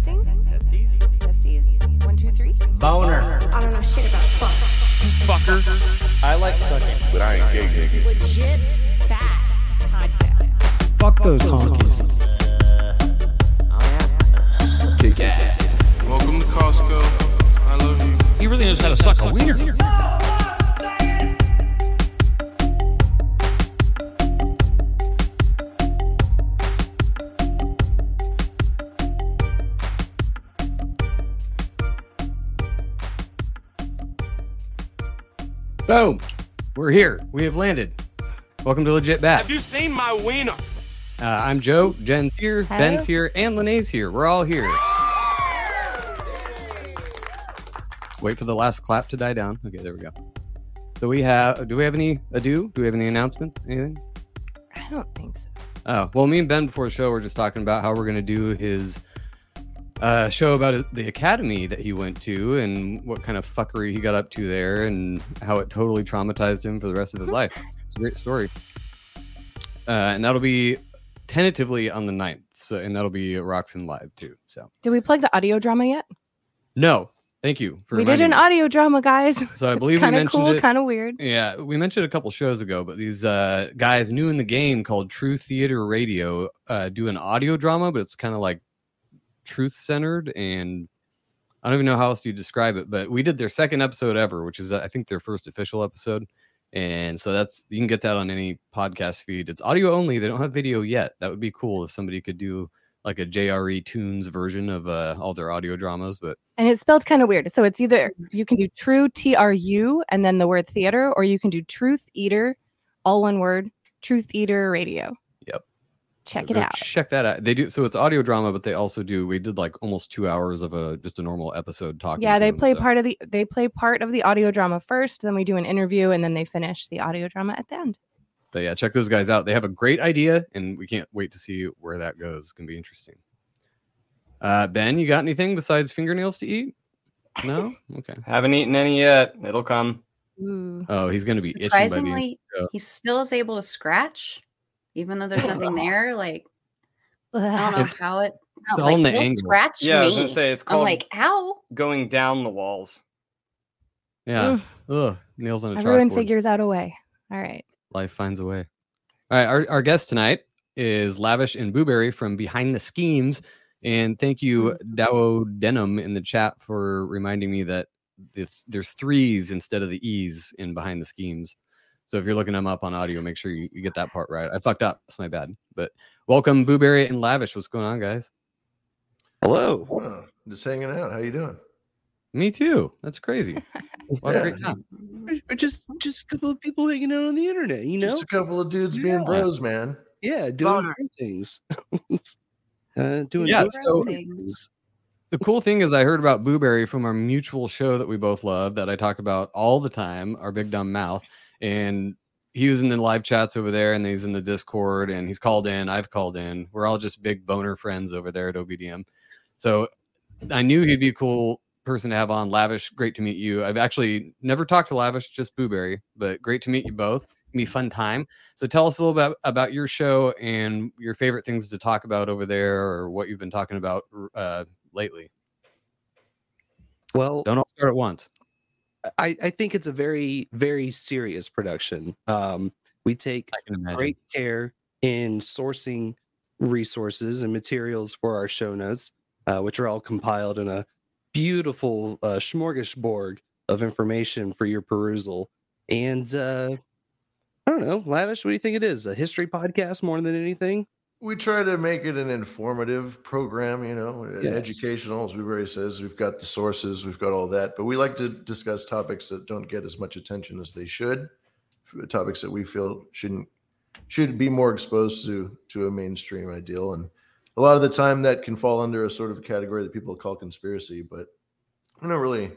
Testing. Testing? Testes. Testes? One, two, three? Boner. I don't know shit about fuck. Fucker. I like sucking. But I ain't gay, nigga. Legit bad podcast. Fuck those honkies. Kick ass. Welcome to Costco. I love you. He really knows how to suck a wiener. Boom. We're here. We have landed. Welcome to Legit Bat. Have you seen my wiener? Uh, I'm Joe. Jen's here. Hello. Ben's here. And Lene's here. We're all here. Wait for the last clap to die down. Okay, there we go. So we have. Do we have any ado? Do we have any announcements? Anything? I don't think so. Oh well, me and Ben before the show were just talking about how we're gonna do his uh, show about the academy that he went to and what kind of fuckery he got up to there and how it totally traumatized him for the rest of his life. It's a great story. Uh, and that'll be tentatively on the 9th. So and that'll be Rockfin Live too. So Did we plug the audio drama yet? no, thank you for we did an me. audio drama, guys. So I believe kind of mentioned cool, kind of weird. Yeah, we mentioned a couple shows ago, but these uh, guys new in the game called True Theater Radio uh, do an audio drama, but it's kind of like truth centered, and I don't even know how else you describe it. But we did their second episode ever, which is I think their first official episode, and so that's you can get that on any podcast feed. It's audio only; they don't have video yet. That would be cool if somebody could do like a JRE Tunes version of uh, all their audio dramas, but And it's spelled kind of weird. So it's either you can do true T R U and then the word theater, or you can do truth eater, all one word, truth eater radio. Yep. Check So it out. Check that out. They do so it's audio drama, but they also do. We did like almost two hours of a just a normal episode talking. Yeah, they them, play so- part of the they play part of the audio drama first, then we do an interview, and then they finish the audio drama at the end. But yeah, check those guys out. They have a great idea, and we can't wait to see where that goes. It's gonna be interesting. Uh, ben, you got anything besides fingernails to eat? No. Okay. Haven't eaten any yet. It'll come. Ooh. Oh, he's gonna be itching by the end. Surprisingly, he still is able to scratch, even though there's nothing there. Like I don't know It- how it. it's no, all in like, the angle. scratch Yeah, I was gonna say it's I'm called like, how? going down the walls. Yeah. Ugh. Ugh. Nails on a Everyone chalkboard. figures out a way. All right. Life finds a way. All right, our, our guest tonight is Lavish and Booberry from Behind the Schemes. And thank you, mm-hmm. Dowo Denim, in the chat for reminding me that this, there's threes instead of the E's in Behind the Schemes. So if you're looking them up on audio, make sure you, you get that part right. I fucked up. That's my bad. But welcome, Booberry and Lavish. What's going on, guys? Hello. Just hanging out. How you doing? Me too. That's crazy. What a great time. Just just a couple of people hanging out on the internet, you know? Just a couple of dudes being bros, man. yeah, doing Boner. things. uh, doing Yeah, so- things. the cool thing is I heard about Booberry from our mutual show that we both love that I talk about all the time, our big dumb mouth. And he was in the live chats over there, and he's in the Discord, and he's called in. I've called in. We're all just big boner friends over there at OBDM. So I knew he'd be a cool person to have on. Lavish, great to meet you. I've actually never talked to Lavish, just Booberry, but great to meet you both. Be fun time. So tell us a little bit about your show and your favorite things to talk about over there, or what you've been talking about uh, lately. Well, Don't all start at once. I, I think it's a very, very serious production. Um, we take I can imagine. great care in sourcing resources and materials for our show notes, uh, which are all compiled in a beautiful uh, smorgasbord of information for your perusal. And uh, I don't know, Lavish, what do you think it is? A history podcast more than anything? We try to make it an informative program, you know, Yes. educational, as Booberry says. We've got the sources, we've got all that, but we like to discuss topics that don't get as much attention as they should, topics that we feel shouldn't should be more exposed to to a mainstream ideal. And a lot of the time, that can fall under a sort of category that people call conspiracy, but we don't really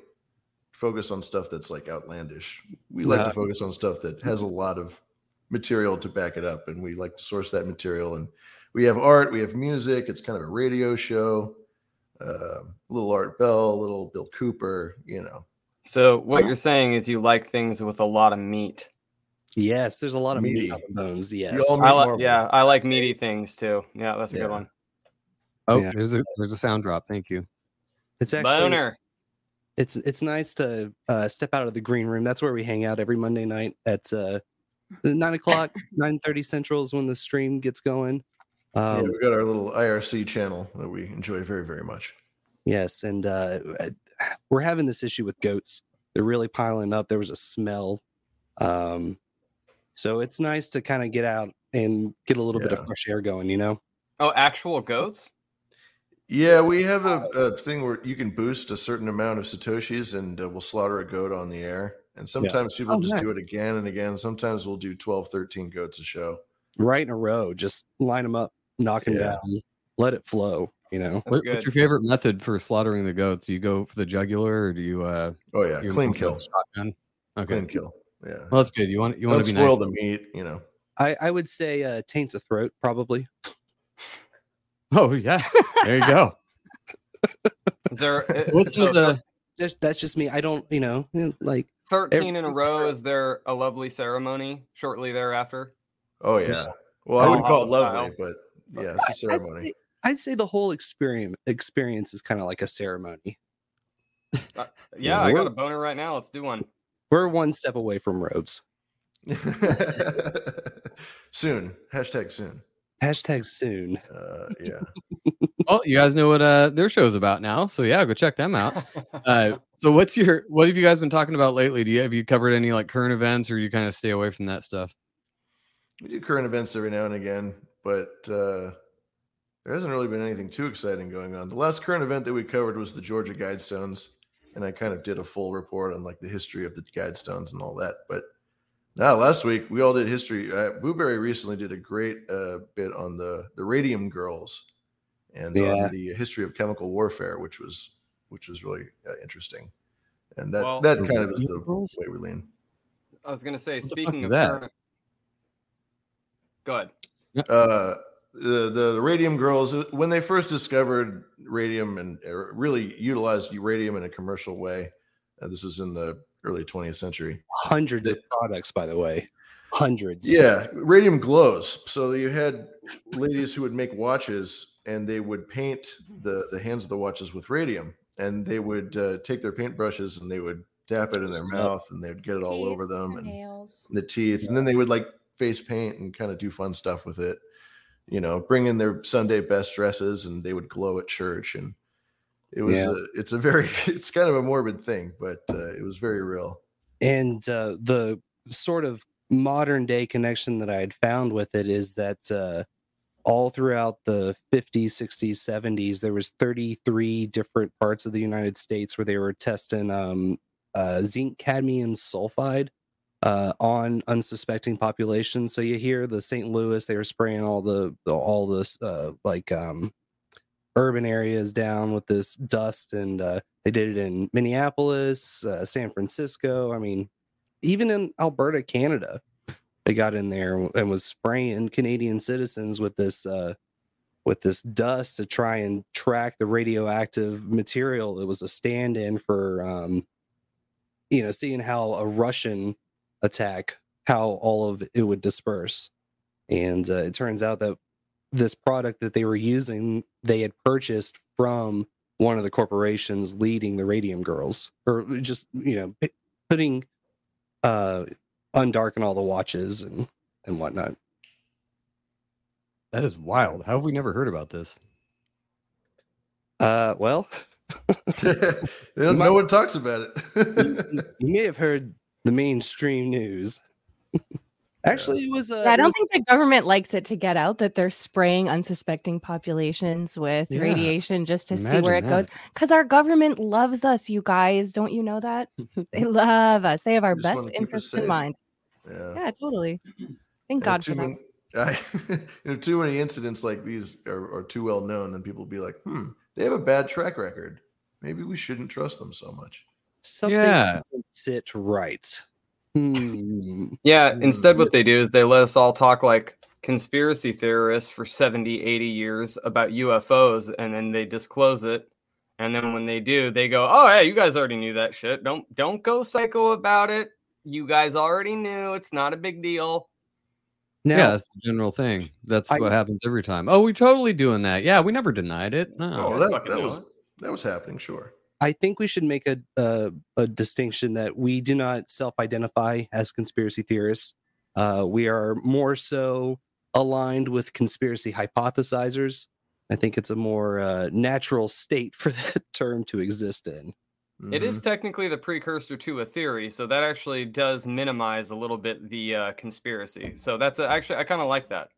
focus on stuff that's like outlandish. We like No. to focus on stuff that has a lot of material to back it up, and we like to source that material and we have art, we have music. It's kind of a radio show. Uh, little Art Bell, little Bill Cooper, you know. So what you're saying is you like things with a lot of meat. Yes, there's a lot of meat Meaty. on the bones. Yes. I meat like yeah, I like meaty things too. Yeah, that's a Yeah. good one. Oh, Yeah. there's a there's a sound drop. Thank you. It's actually Boner. it's it's nice to uh, step out of the green room. That's where we hang out every Monday night at uh, nine o'clock, nine thirty central is when the stream gets going. Yeah, Um, we got our little IRC channel that we enjoy very, very much. Yes, and uh, we're having this issue with goats. They're really piling up. There was a smell, um, so it's nice to kind of get out and get a little bit of fresh air going. You know. Oh, actual goats? Yeah, we have a, a thing where you can boost a certain amount of satoshis, and uh, we'll slaughter a goat on the air. And sometimes people Oh, just do it again and again. Sometimes we'll do 12, 13 goats a show. Right in a row, just line them up, knock them Yeah. down, let it flow. You know. What, what's your favorite method for slaughtering the goats? Do you go for the jugular, or do you uh Oh yeah, you clean kill, shotgun? Okay, clean kill. Yeah, well that's good. You want you don't want to be spoil nice. the meat. You know. I, I would say uh, taints a throat probably. Oh yeah, there you go. Is there What's so with the Just, that's just me. I don't, you know, eh, like 13 in a every- row? Is there a lovely ceremony shortly thereafter? Oh yeah. Well, I Oh, wouldn't call it lovely, style. but yeah, it's a I'd ceremony. say- I'd say the whole experience experience is kind of like a ceremony. Uh, yeah, I got a boner right now. Let's do one. We're one step away from robes. soon. Hashtag soon. Hashtag soon. Uh, yeah. Oh, you guys know what uh their show's about now, so yeah, go check them out. Uh, so what's your what have you guys been talking about lately? Do you have you covered any like current events, or you kind of stay away from that stuff? We do current events every now and again, but uh, there hasn't really been anything too exciting going on. The last current event that we covered was the Georgia Guidestones, and I kind of did a full report on like the history of the Guidestones and all that. But now last week we all did history. Uh, Booberry recently did a great uh, bit on the the Radium Girls and Yeah. on the history of chemical warfare, which was which was really uh, interesting. And that Well- that kind of is the Girls? way we lean. I was gonna say, the fuck speaking of that? current... Go ahead. Uh the, the the radium girls uh, when they first discovered radium and uh, really utilized radium in a commercial way uh, this was in the early 20th century. Hundreds of products, by the way. Hundreds. yeah radium glows. So you had ladies who would make watches and they would paint the the hands of the watches with radium. And they would uh, take their paintbrushes and they would dap it in their mouth and they would get it all over them and nails. the teeth, and then they would like face paint and kind of do fun stuff with it. You know, bring in their Sunday best dresses, and they would glow at church. And it was Yeah. a, it's a very it's kind of a morbid thing, but uh, it was very real. And uh, the sort of modern day connection that I had found with it is that uh, all throughout the 50s, 60s, 70s, there was 33 different parts of the United States where they were testing um, uh, zinc cadmium sulfide uh, on unsuspecting populations. So you hear the St. Louis, they were spraying all the all this uh, like um, urban areas down with this dust, and uh, they did it in Minneapolis, uh, San Francisco. I mean, even in Alberta, Canada. they got in there and was spraying Canadian citizens with this uh, with this dust to try and track the radioactive material. It was a stand-in for um, you know seeing how a Russian attack how all of it would disperse, and uh, it turns out that this product that they were using they had purchased from one of the corporations leading the radium girls or just you know putting uh undarken all the watches and and whatnot That is wild. How have we never heard about this? uh well they don't, might- no one talks about it. you, you may have heard the mainstream news actually it was uh Yeah, I don't was- think the government likes it to get out that they're spraying unsuspecting populations with Yeah, radiation just to see where it imagine goes. Because our government loves us, you guys. Don't you know that? they love us. They have our best keep interests in mind. Yeah. Yeah, totally. Thank God too for that. many, I, you know, too many incidents like these are, are too well known, then people will be like, hmm, they have a bad track record. Maybe we shouldn't trust them so much. Something Yeah. doesn't sit right Hmm. Yeah, instead what they do is they let us all talk like conspiracy theorists for 70, 80 years about UFOs and then they disclose it. And then when they do, they go, "Oh, hey, you guys already knew that shit. Don't don't go psycho about it. You guys already knew. It's not a big deal." now yeah, that's the general thing. That's I- what happens every time. Oh, we totally doing that. Yeah, we never denied it. No. Oh, that, that was it. that was happening, sure. I think we should make a, a a distinction that we do not self-identify as conspiracy theorists. Uh, we are more so aligned with conspiracy hypothesizers. I think it's a more uh, natural state for that term to exist in. It is Mhm. technically the precursor to a theory, so that actually does minimize a little bit the uh, conspiracy. So that's uh, actually I kind of like that.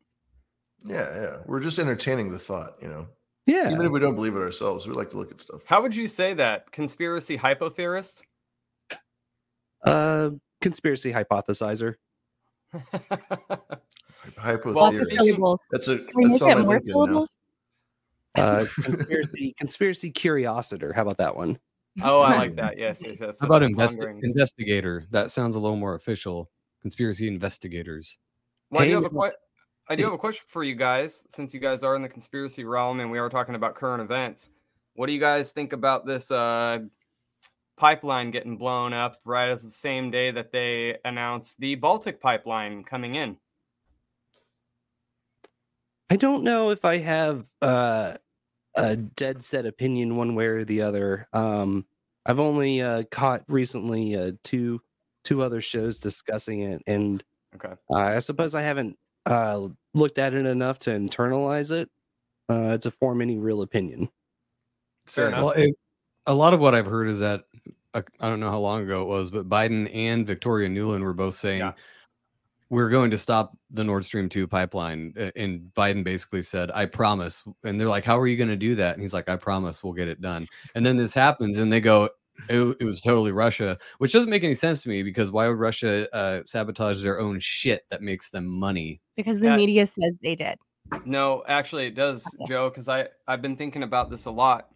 Yeah, yeah. We're just entertaining the thought, you know. Yeah, Even if we don't believe it ourselves, we like to look at stuff. How would you say that? Conspiracy hypotheorist? uh, conspiracy hypothesizer. Hypothesis. Well, Lots of it's just- syllables. That's a Can we that's make it more LinkedIn now. Uh, conspiracy conspiracy curiositor. How about that one? oh, I like that. Yes, yes, yes. How about investi- investigator? That sounds a little more official. Conspiracy investigators. Well, I do Hey, have a que- I do have a question for you guys, since you guys are in the conspiracy realm and we are talking about current events. What do you guys think about this uh, pipeline getting blown up right as the same day that they announced the Baltic pipeline coming in? I don't know if I have uh, a dead set opinion one way or the other. Um, I've only uh, caught recently uh, two two other shows discussing it, and Okay. I suppose I haven't uh, looked at it enough to internalize it uh, to form any real opinion. Fair enough. Well, it, a lot of what I've heard is that uh, I don't know how long ago it was, but Biden and Victoria Nuland were both saying Yeah. we're going to stop the Nord Stream 2 pipeline. uh, And Biden basically said, I promise. And they're like, How are you going to do that? And he's like, I promise we'll get it done. And then this happens, and they go, it, it was totally Russia, which doesn't make any sense to me because why would Russia uh, sabotage their own shit that makes them money? Because the Yeah. media says they did. No, actually, it does, Joe, because I I've been thinking about this a lot.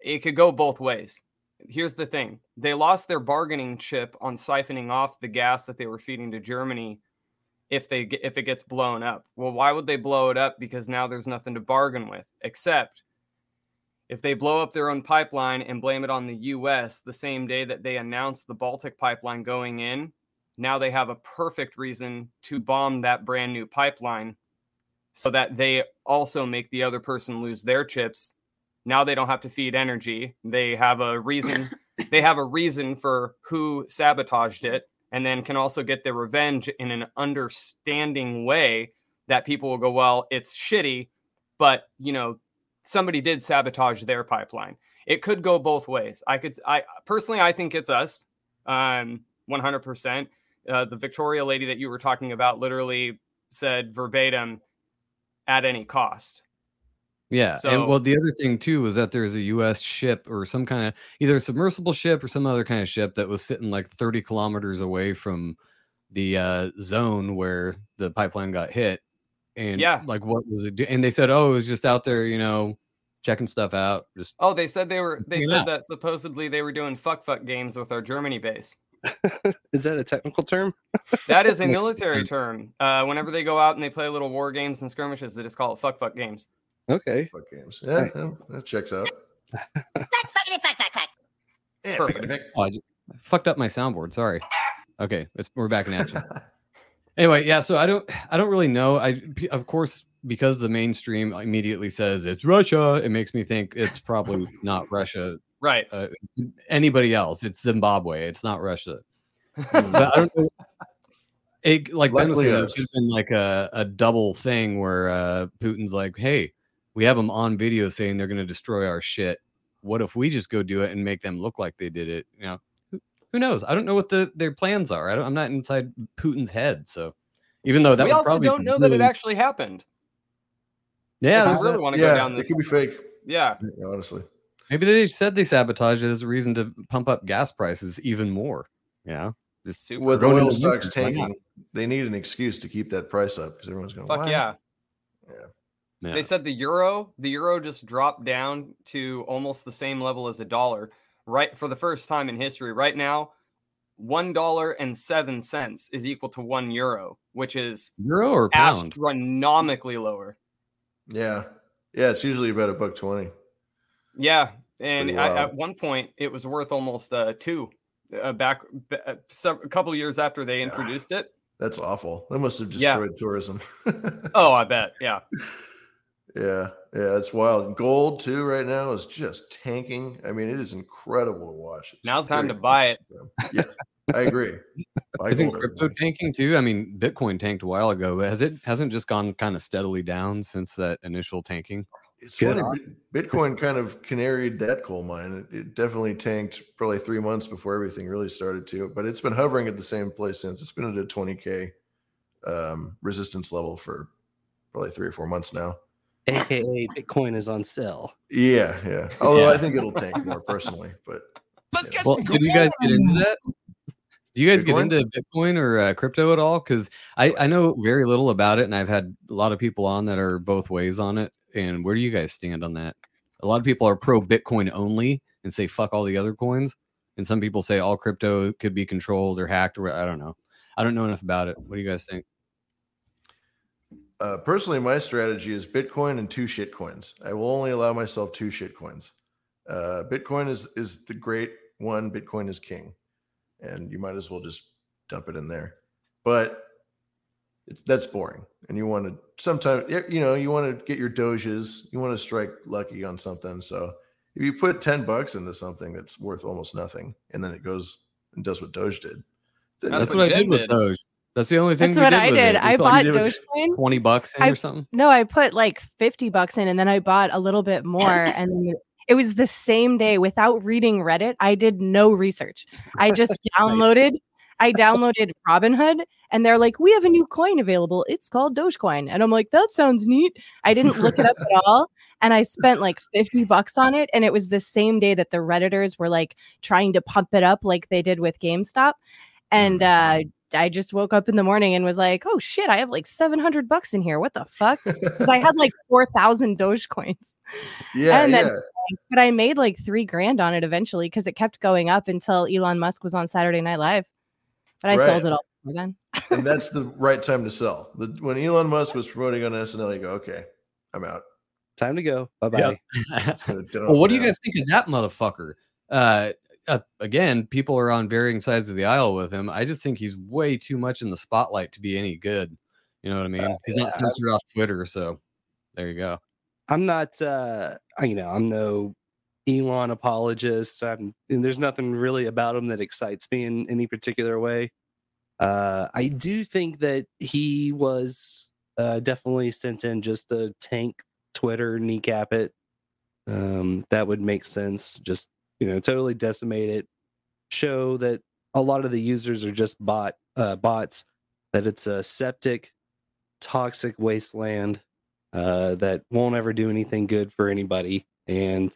It could go both ways. Here's the thing: they lost their bargaining chip on siphoning off the gas that they were feeding to Germany. If they if it gets blown up, well, why would they blow it up? Because now there's nothing to bargain with. Except if they blow up their own pipeline and blame it on the U.S. the same day that they announced the Baltic pipeline going in, now they have a perfect reason to bomb that brand new pipeline so that they also make the other person lose their chips. Now they don't have to feed energy. They have a reason. they have a reason for who sabotaged it, and then can also get their revenge in an understanding way that people will go, well, it's shitty, but you know, somebody did sabotage their pipeline. It could go both ways. I could, I personally, I think it's us, um, 100%. Uh, the Victoria lady that you were talking about literally said verbatim, at any cost. Yeah. So- and well, the other thing too was that there's a U.S. ship or some kind of either a submersible ship or some other kind of ship that was sitting like 30 kilometers away from the uh, zone where the pipeline got hit. And Yeah. like, what was it? Do- and they said, oh, it was just out there, you know, checking stuff out. Just Oh, they said they were. They said out. that supposedly they were doing fuck fuck games with our Germany base. Is that a technical term? That is a military term. Uh, whenever they go out and they play little war games and skirmishes, they just call it fuck fuck games. Okay. Fuck games. Yeah, Nice. yeah, that checks out. Yeah, Perfect. pick, pick, Oh, I, ju- I fucked up my soundboard. Sorry. Okay, it's, we're back in action. anyway, yeah. So I don't, I don't really know. I, of course, because the mainstream immediately says it's Russia, it makes me think it's probably not Russia. Right. Uh, anybody else? It's Zimbabwe. It's not Russia. but I don't know. It like Ben was Luckily, it there's- could have been like a, a double thing where uh, Putin's like, "Hey, we have them on video saying they're going to destroy our shit. What if we just go do it and make them look like they did it? You know, who, who knows? I don't know what the their plans are. I don't, I'm not inside Putin's head, so even though that we would also probably don't be know that it actually happened. yeah, if there's we really that. want to go yeah, down it this. could be fake. Yeah. yeah, Honestly, maybe they said they sabotaged it as a reason to pump up gas prices even more. Yeah, just Super. with oil stocks winter, why not? tanking, they need an excuse to keep that price up because everyone's going. Fuck "Why?" yeah. Yeah. They said the euro, the euro just dropped down to almost the same level as a dollar, right? For the first time in history. Right now, one dollar and seven cents is equal to one euro, which is euro or pound. astronomically lower. Yeah, yeah. It's usually about a buck twenty. Yeah, and pretty at, one point it was worth almost uh, two. Uh, back b- uh, sev- a couple years after they introduced it. That's awful. That must have Yeah. destroyed tourism. Oh, I bet. Yeah. Yeah, yeah, it's wild. Gold too right now is just tanking. I mean, it is incredible to watch. It's Now's the time to buy it. Yeah, I agree. Buy Isn't crypto everybody. tanking too? I mean, Bitcoin tanked a while ago, but has it hasn't just gone kind of steadily down since that initial tanking? It's Good funny. Bit- Bitcoin kind of canaried that coal mine. It, it definitely tanked probably three months before everything really started to, but it's been hovering at the same place since. It's been at a 20k um, resistance level for probably three or four months now. AKA Bitcoin is on sale. Yeah, yeah. Although I think it'll tank more personally, but Let's Yeah. get Well, some did you guys get into that? Do you guys Bitcoin? get into Bitcoin or uh, crypto at all? Because I, I know very little about it, and I've had a lot of people on that are both ways on it. And where do you guys stand on that? A lot of people are pro Bitcoin only and say fuck all the other coins, and some people say all crypto could be controlled or hacked. Or I don't know. I don't know enough about it. What do you guys think? Uh, personally, my strategy is Bitcoin and two shit coins. I will only allow myself two shit coins. Uh, Bitcoin is is the great one. Bitcoin is king, and you might as well just dump it in there. But it's that's boring, and you want to sometimes you know you want to get your doges. You want to strike lucky on something. So if you put ten bucks into something that's worth almost nothing, and then it goes and does what Doge did, then That's what I did with did. those. That's the only thing. That's what did I did. I bought Dogecoin. twenty bucks in I- or something. No, I put like 50 bucks in and then I bought a little bit more. And it was the same day without reading Reddit. I did no research. I just downloaded, I downloaded Robinhood and they're like, we have a new coin available. It's called Dogecoin. And I'm like, that sounds neat. I didn't look it up at all. And I spent like 50 bucks on it. And it was the same day that the Redditors were like trying to pump it up like they did with GameStop. And uh I just woke up in the morning and was like, "Oh shit, I have like 700 bucks in here. What the fuck?" Cuz I had like 4,000 Dogecoins. yeah, And then- yeah. But I made like 3 grand on it eventually cuz it kept going up until Elon Musk was on Saturday Night Live. But I Right. sold it all before then. and that's the right time to sell. The, when Elon Musk was promoting on SNL, you go, okay, I'm out. Time to go. Bye bye. It's well, what do you now. guys think of that motherfucker? Uh, uh, again, people are on varying sides of the aisle with him. I just think he's way too much in the spotlight to be any good. You know what I mean? he's not yeah. censored off Twitter, so there you go. I'm not uh you know, I'm no Elon apologist. I'm and there's nothing really about him that excites me in any particular way. Uh I do think that he was uh definitely sent in just to tank Twitter, kneecap it. Um that would make sense. Just, you know, totally decimate it. Show that a lot of the users are just bot uh bots, that it's a septic, toxic wasteland uh, that won't ever do anything good for anybody, and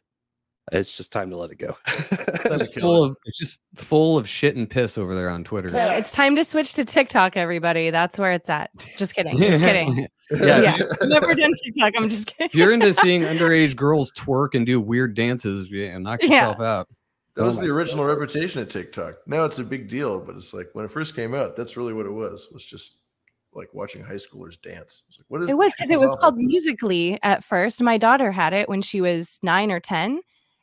it's just time to let it go. It's full it. of it's just full of shit and piss over there on Twitter. So it's time to switch to TikTok everybody. That's where it's at. Just kidding. Just kidding. Yeah, yeah. Never done TikTok. I'm just kidding. if you're into seeing underage girls twerk and do weird dances, yeah, knock Yeah. yourself out. That Oh was my the original reputation of TikTok. Now it's a big deal, but it's like when it first came out, that's really what it was. It was just like watching high schoolers dance. It's like, what is It was because This it is was awful. called Musical.ly at first. My daughter had it when she was nine or ten,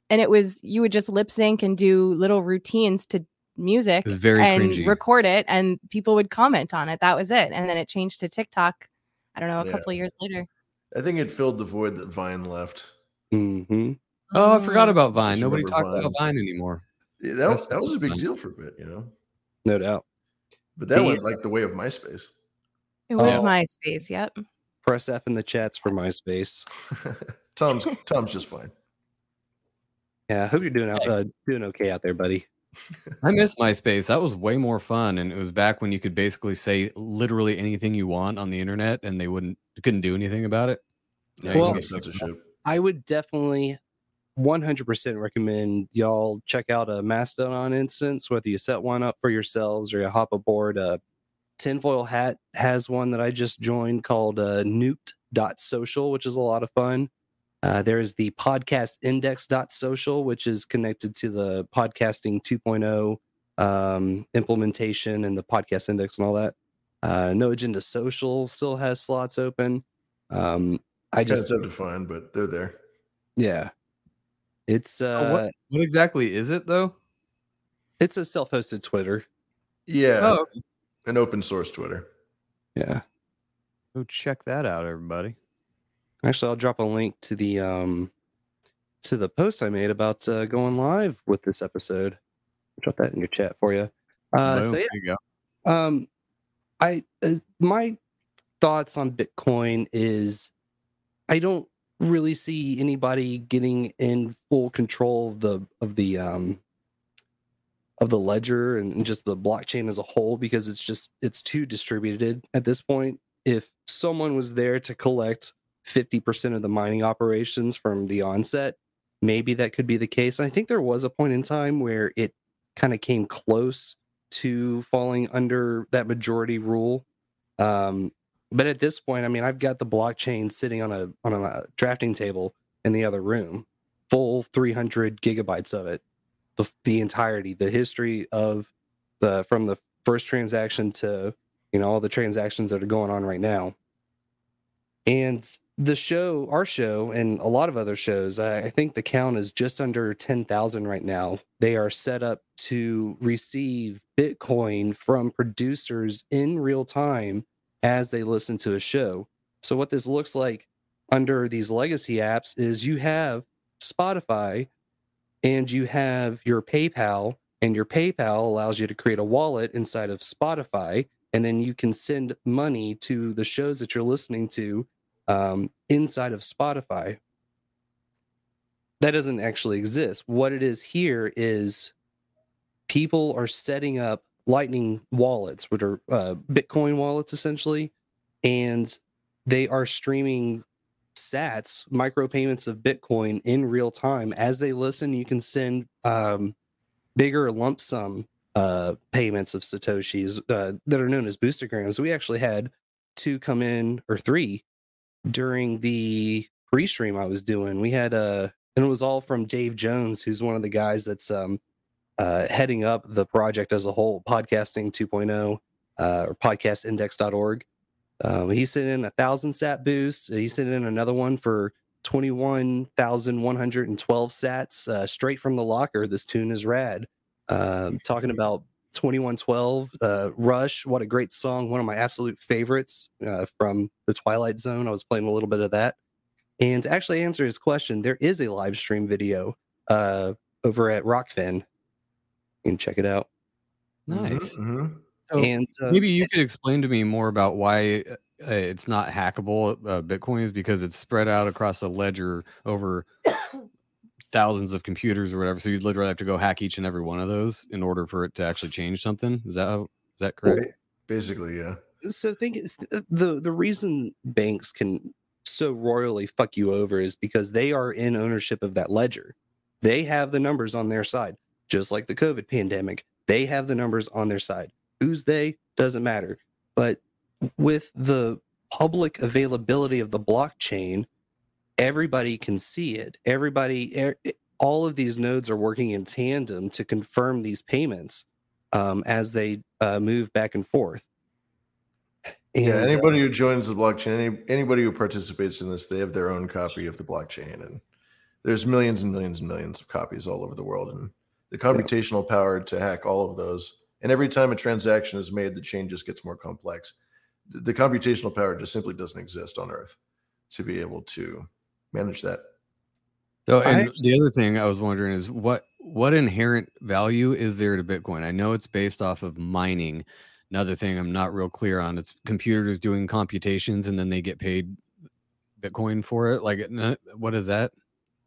and it was you would just lip sync and do little routines to music very and cringy. record it, and people would comment on it. That was it, and then it changed to TikTok. I don't know, a Yeah. couple of years later. I think it filled the void that Vine left. hmm Oh, I forgot Mm. about Vine. Nobody remember talks about Vine anymore. Yeah, that was that was a big fine. deal for a bit, you know. No doubt. But that Yeah. went like the way of MySpace. It was Oh. MySpace. Yep. Press F in the chats for MySpace. Tom's Tom's just fine. Yeah, I hope you're doing out, uh, doing okay out there, buddy. I miss MySpace. That was way more fun, and it was back when you could basically say literally anything you want on the internet, and they wouldn't couldn't do anything about it. Yeah, you Well- well, censorship. I would definitely 100% recommend y'all check out a Mastodon instance, whether you set one up for yourselves or you hop aboard. Uh, Tinfoil Hat has one that I just joined called uh, nuked.social, which is a lot of fun. Uh, there is the podcast index.social, which is connected to the podcasting 2.0 um, implementation and the podcast index and all that. Uh, no Agenda Social still has slots open. Um, I just tough to find, but they're there. yeah. It's uh Oh, what, what exactly is it though? it's a self-hosted Twitter. Yeah, Oh, an open source Twitter. Yeah. go check that out, everybody. Actually, I'll drop a link to the um to the post I made about uh, going live with this episode. Drop that in your chat for you. Uh so yeah, there you go. um I uh, my thoughts on Bitcoin is I don't really see anybody getting in full control of the of the um of the ledger and just the blockchain as a whole because it's just it's too distributed at this point if someone was there to collect 50% of the mining operations from the onset. Maybe that could be the case. I think there was a point in time where it kind of came close to falling under that majority rule. Um but at this point i mean i've got the blockchain sitting on a on a drafting table in the other room full 300 gigabytes of it the, the entirety the history of the from the first transaction to you know all the transactions that are going on right now. And the show our show and a lot of other shows i, think the count is just under 10000 right now. They are set up to receive bitcoin from producers in real time as they listen to a show. So what this looks like under these legacy apps is you have spotify and you have your PayPal, and your PayPal allows you to create a wallet inside of Spotify, and then you can send money to the shows that you're listening to um, inside of Spotify. That doesn't actually exist. What it is here is people are setting up Lightning wallets, which are uh, Bitcoin wallets essentially, and they are streaming sats micropayments of bitcoin in real time as they listen you can send um, bigger lump sum uh, payments of satoshis uh, that are known as boostagrams we actually had two come in or three during the pre-stream i was doing we had a and it was all from dave jones who's one of the guys that's um uh heading up the project as a whole podcasting 2.0 uh or podcastindex.org um, he sent in a thousand sat boost. He sent in another one for 21,112 sats uh, straight from the locker. This tune is rad. Um, talking about 2112 uh, Rush. What a great song. One of my absolute favorites uh, from the Twilight Zone. I was playing a little bit of that. And to actually answer his question, there is a live stream video uh, over at Rockfin. You can check it out. Nice. Mhm. So and uh, maybe you could explain to me more about why uh, it's not hackable uh, Bitcoin is because it's spread out across a ledger over thousands of computers or whatever. So you'd literally have to go hack each and every one of those in order for it to actually change something. Is that how, is that correct? Basically, yeah. so think it's uh, the the reason banks can so royally fuck you over is because they are in ownership of that ledger. They have the numbers on their side, just like the COVID pandemic. They have the numbers on their side. Who's they doesn't matter. But with the public availability of the blockchain, everybody can see it. Everybody, er, all of these nodes are working in tandem to confirm these payments um, as they uh, move back and forth. yeah, And, uh, anybody who joins the blockchain, any, anybody who participates in this, they have their own copy of the blockchain, and there's millions and millions and millions of copies all over the world, and the computational power to hack all of those. And every time a transaction is made, the chain just gets more complex. The, the computational power just simply doesn't exist on Earth to be able to manage that. So, and actually- the other thing I was wondering is what what inherent value is there to Bitcoin? I know it's based off of mining. Another thing I'm not real clear on. It's computers doing computations and then they get paid Bitcoin for it. Like, n- what does that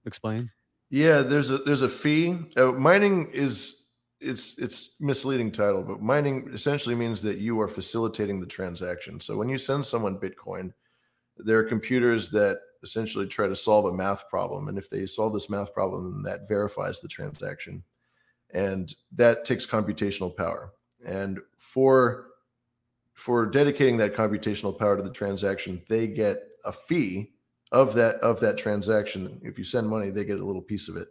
explain? Yeah, there's a there's a fee. Uh, mining is it's it's misleading title, but mining essentially means that you are facilitating the transaction. So when you send someone Bitcoin, there are computers that essentially try to solve a math problem, and if they solve this math problem, then that verifies the transaction, and that takes computational power. And for for dedicating that computational power to the transaction, they get a fee of that of that transaction. If you send money, they get a little piece of it.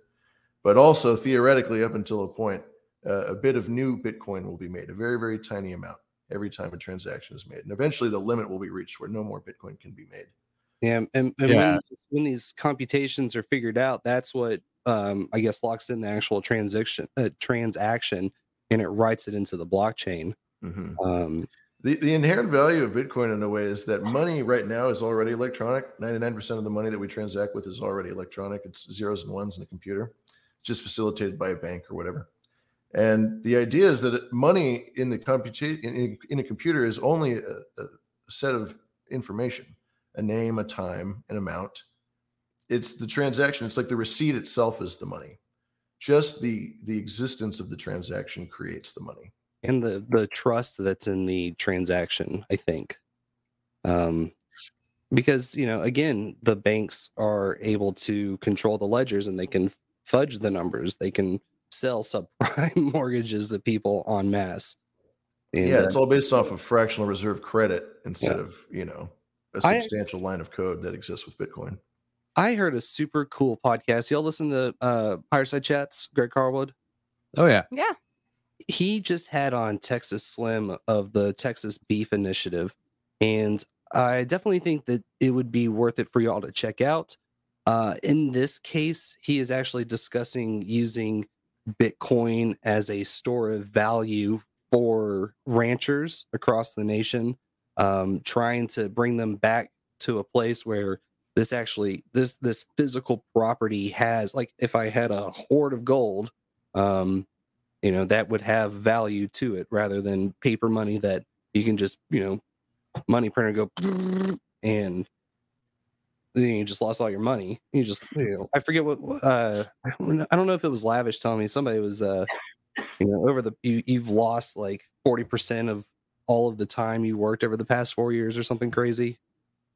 But also theoretically, up until a point, uh, a bit of new Bitcoin will be made, a very very tiny amount every time a transaction is made, and eventually the limit will be reached where no more Bitcoin can be made. Yeah, and, and Yeah. When, these- when these computations are figured out, that's what um, I guess locks in the actual transaction uh, transaction, and it writes it into the blockchain. Mhm. Um, The, the inherent value of Bitcoin in a way is that money right now is already electronic. 99% of the money that we transact with is already electronic. It's zeros and ones in a computer, just facilitated by a bank or whatever. And the idea is that money in the computation in, in a computer is only a, a set of information, a name, a time, an amount. It's the transaction. It's like the receipt itself is the money. Just the the existence of the transaction creates the money. and the the trust that's in the transaction i think um because you know again the banks are able to control the ledgers and they can fudge the numbers they can sell subprime mortgages to people en masse and, yeah, uh, it's all based off of fractional reserve credit instead Yeah. of you know a I- substantial line of code that exists with Bitcoin. i heard a super cool podcast y'all listen to uh fireside chats greg carwood Oh yeah, Yeah. he just had on Texas Slim of the Texas Beef Initiative, and I definitely think that it would be worth it for y'all to check out. Uh, in this case, he is actually discussing using Bitcoin as a store of value for ranchers across the nation, um, trying to bring them back to a place where this actually this this physical property has like if I had a hoard of gold um you know that would have value to it rather than paper money that you can just you know money printer go and then you just lost all your money. You just you know i forget what uh i don't know if it was lavish telling me somebody was uh you know over the you, you've lost like 40% of all of the time you worked over the past four years or something crazy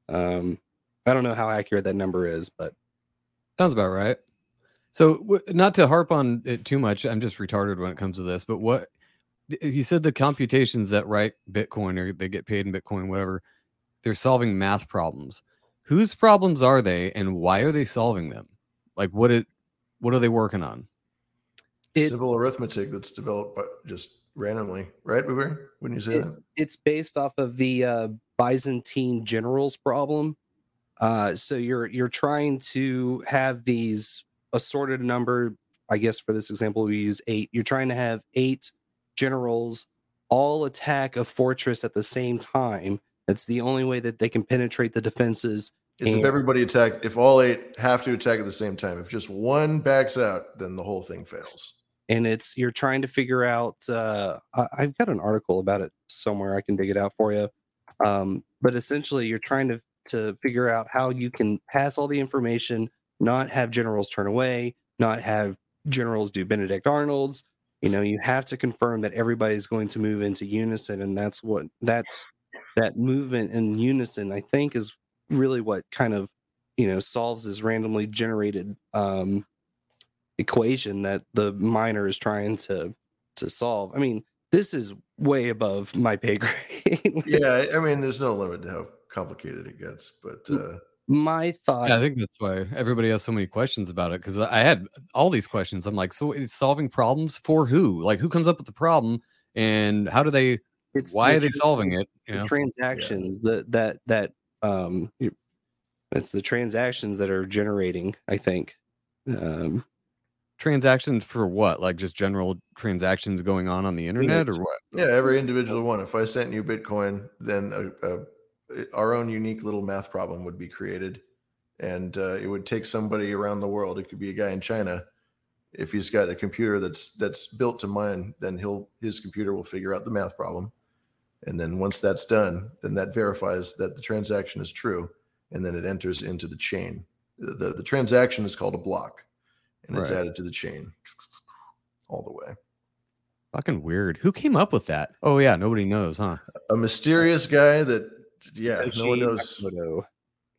um i don't know how accurate that number is but sounds about right. So, w- not to harp on it too much, I'm just retarded when it comes to this. But what you said the computations that write Bitcoin or they get paid in Bitcoin, whatever, they're solving math problems. Whose problems are they, and why are they solving them? Like, what it, what are they working on? It's- Simple arithmetic that's developed by just randomly, right, Boober? Wouldn't you say It- that? it's based off of the uh, Byzantine generals problem. Uh, so you're you're trying to have these assorted number. I guess for this example, we use eight. You're trying to have eight generals all attack a fortress at the same time. That's the only way that they can penetrate the defenses. Is if everybody attack, if all eight have to attack at the same time, if just one backs out, then the whole thing fails. And it's you're trying to figure out uh I- i've got an article about it somewhere i can dig it out for you um but essentially you're trying to to figure out how you can pass all the information not have generals turn away not have generals do benedict arnold's you know you have to confirm that everybody's going to move into unison and that's what that's that movement in unison i think is really what kind of you know solves this randomly generated um equation that the miner is trying to to solve. I mean, this is way above my pay grade. Yeah, I- I mean, there's no limit to how complicated it gets, but uh, my thought Yeah, I think that's why everybody has so many questions about it because I had all these questions. I'm like, so it's solving problems for who? Like, who comes up with the problem and how do they? It's why the are they solving it? You know? transactions that that that um it's the transactions that are generating i think um transactions for what? Like just general transactions going on on the internet or what? Yeah, every individual one. If I sent you Bitcoin, then a, a, our own unique little math problem would be created, and uh, it would take somebody around the world. It could be a guy in China. If he's got a computer that's that's built to mine, then he'll his computer will figure out the math problem, and then once that's done, then that verifies that the transaction is true, and then it enters into the chain. The the, the transaction is called a block, and it's Right. added to the chain all the way. Fucking weird. Who came up with that? Oh yeah, nobody knows, huh? a mysterious guy that yeah no one Satoshi knows Nakamoto.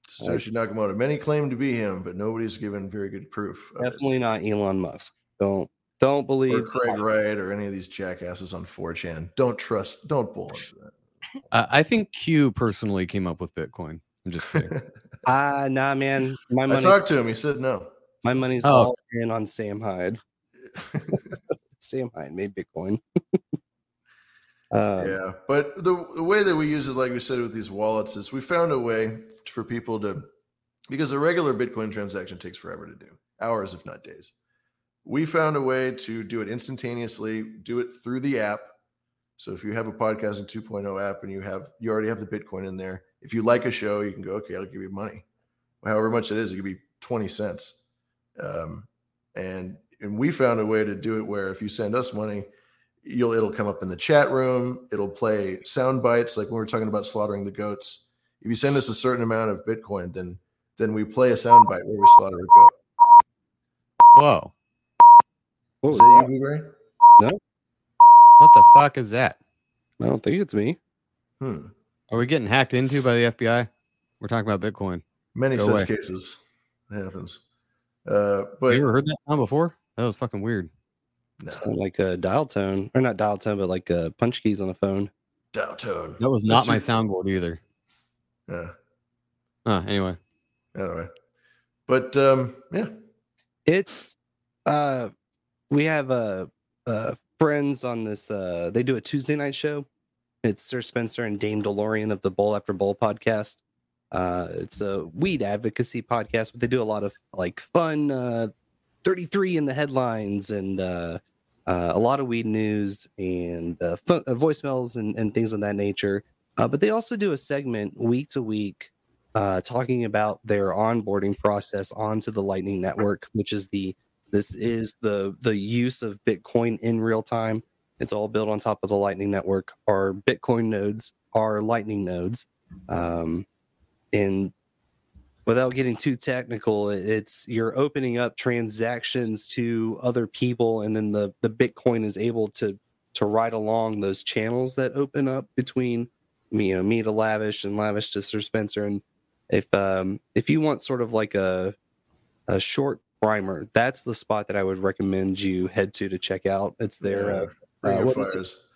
Satoshi Nakamoto. Many claim to be him, but nobody's given very good proof. Definitely not elon musk don't don't believe Or believe Craig Wright or any of these jackasses on 4chan. Don't trust. Don't bull into that. I, I think Q personally came up with Bitcoin. I'm just kidding. ah nah man my I talked to him. He said no. My money's Oh. all in on sam hyde sam hyde made bitcoin um, yeah, but the the way that we use it, like we said with these wallets, is we found a way for people to because a regular Bitcoin transaction takes forever to do, hours if not days. We found a way to do it instantaneously, do it through the app. So if you have a podcasting 2.0 app and you have you already have the Bitcoin in there, if you like a show, you can go, okay, I'll give you money. However much it is, it could be 20 cents. Um, and and we found a way to do it where if you send us money, you'll it'll come up in the chat room it'll play sound bites like when we were talking about slaughtering the goats if you send us a certain amount of bitcoin then then we play a sound bite where we slaughter a goat Whoa. what is was that that? you Booberry? No. What the fuck is that? i don't think it's me hmm Are we getting hacked into by the FBI? We're talking about Bitcoin. many Go such away. cases it happens uh but you ever heard that sound before? That was fucking weird. no, Sound like a dial tone or not dial tone but like uh, punch keys on a phone dial tone That was not That's my you- soundboard either. yeah Huh, anyway. anyway but um yeah it's uh we have uh uh friends on this uh they do a tuesday night show it's sir spencer and dame delorean of the bowl after bowl podcast uh it's a weed advocacy podcast but they do a lot of like fun uh 33 in the headlines and uh uh, a lot of weed news and uh, fu- uh, voicemails and, and things of that nature. But they also do a segment week to week talking about their onboarding process onto the Lightning Network, which is the this is the the use of Bitcoin in real time. It's all built on top of the Lightning Network. Our Bitcoin nodes are Lightning nodes, um, and without getting too technical, it's you're opening up transactions to other people, and then the the Bitcoin is able to to ride along those channels that open up between me, you know, me to Lavish and Lavish to Sir Spencer. And if um if you want sort of like a a short primer, that's the spot that I would recommend you head to to check out. It's their yeah, uh, uh, of what is it? fires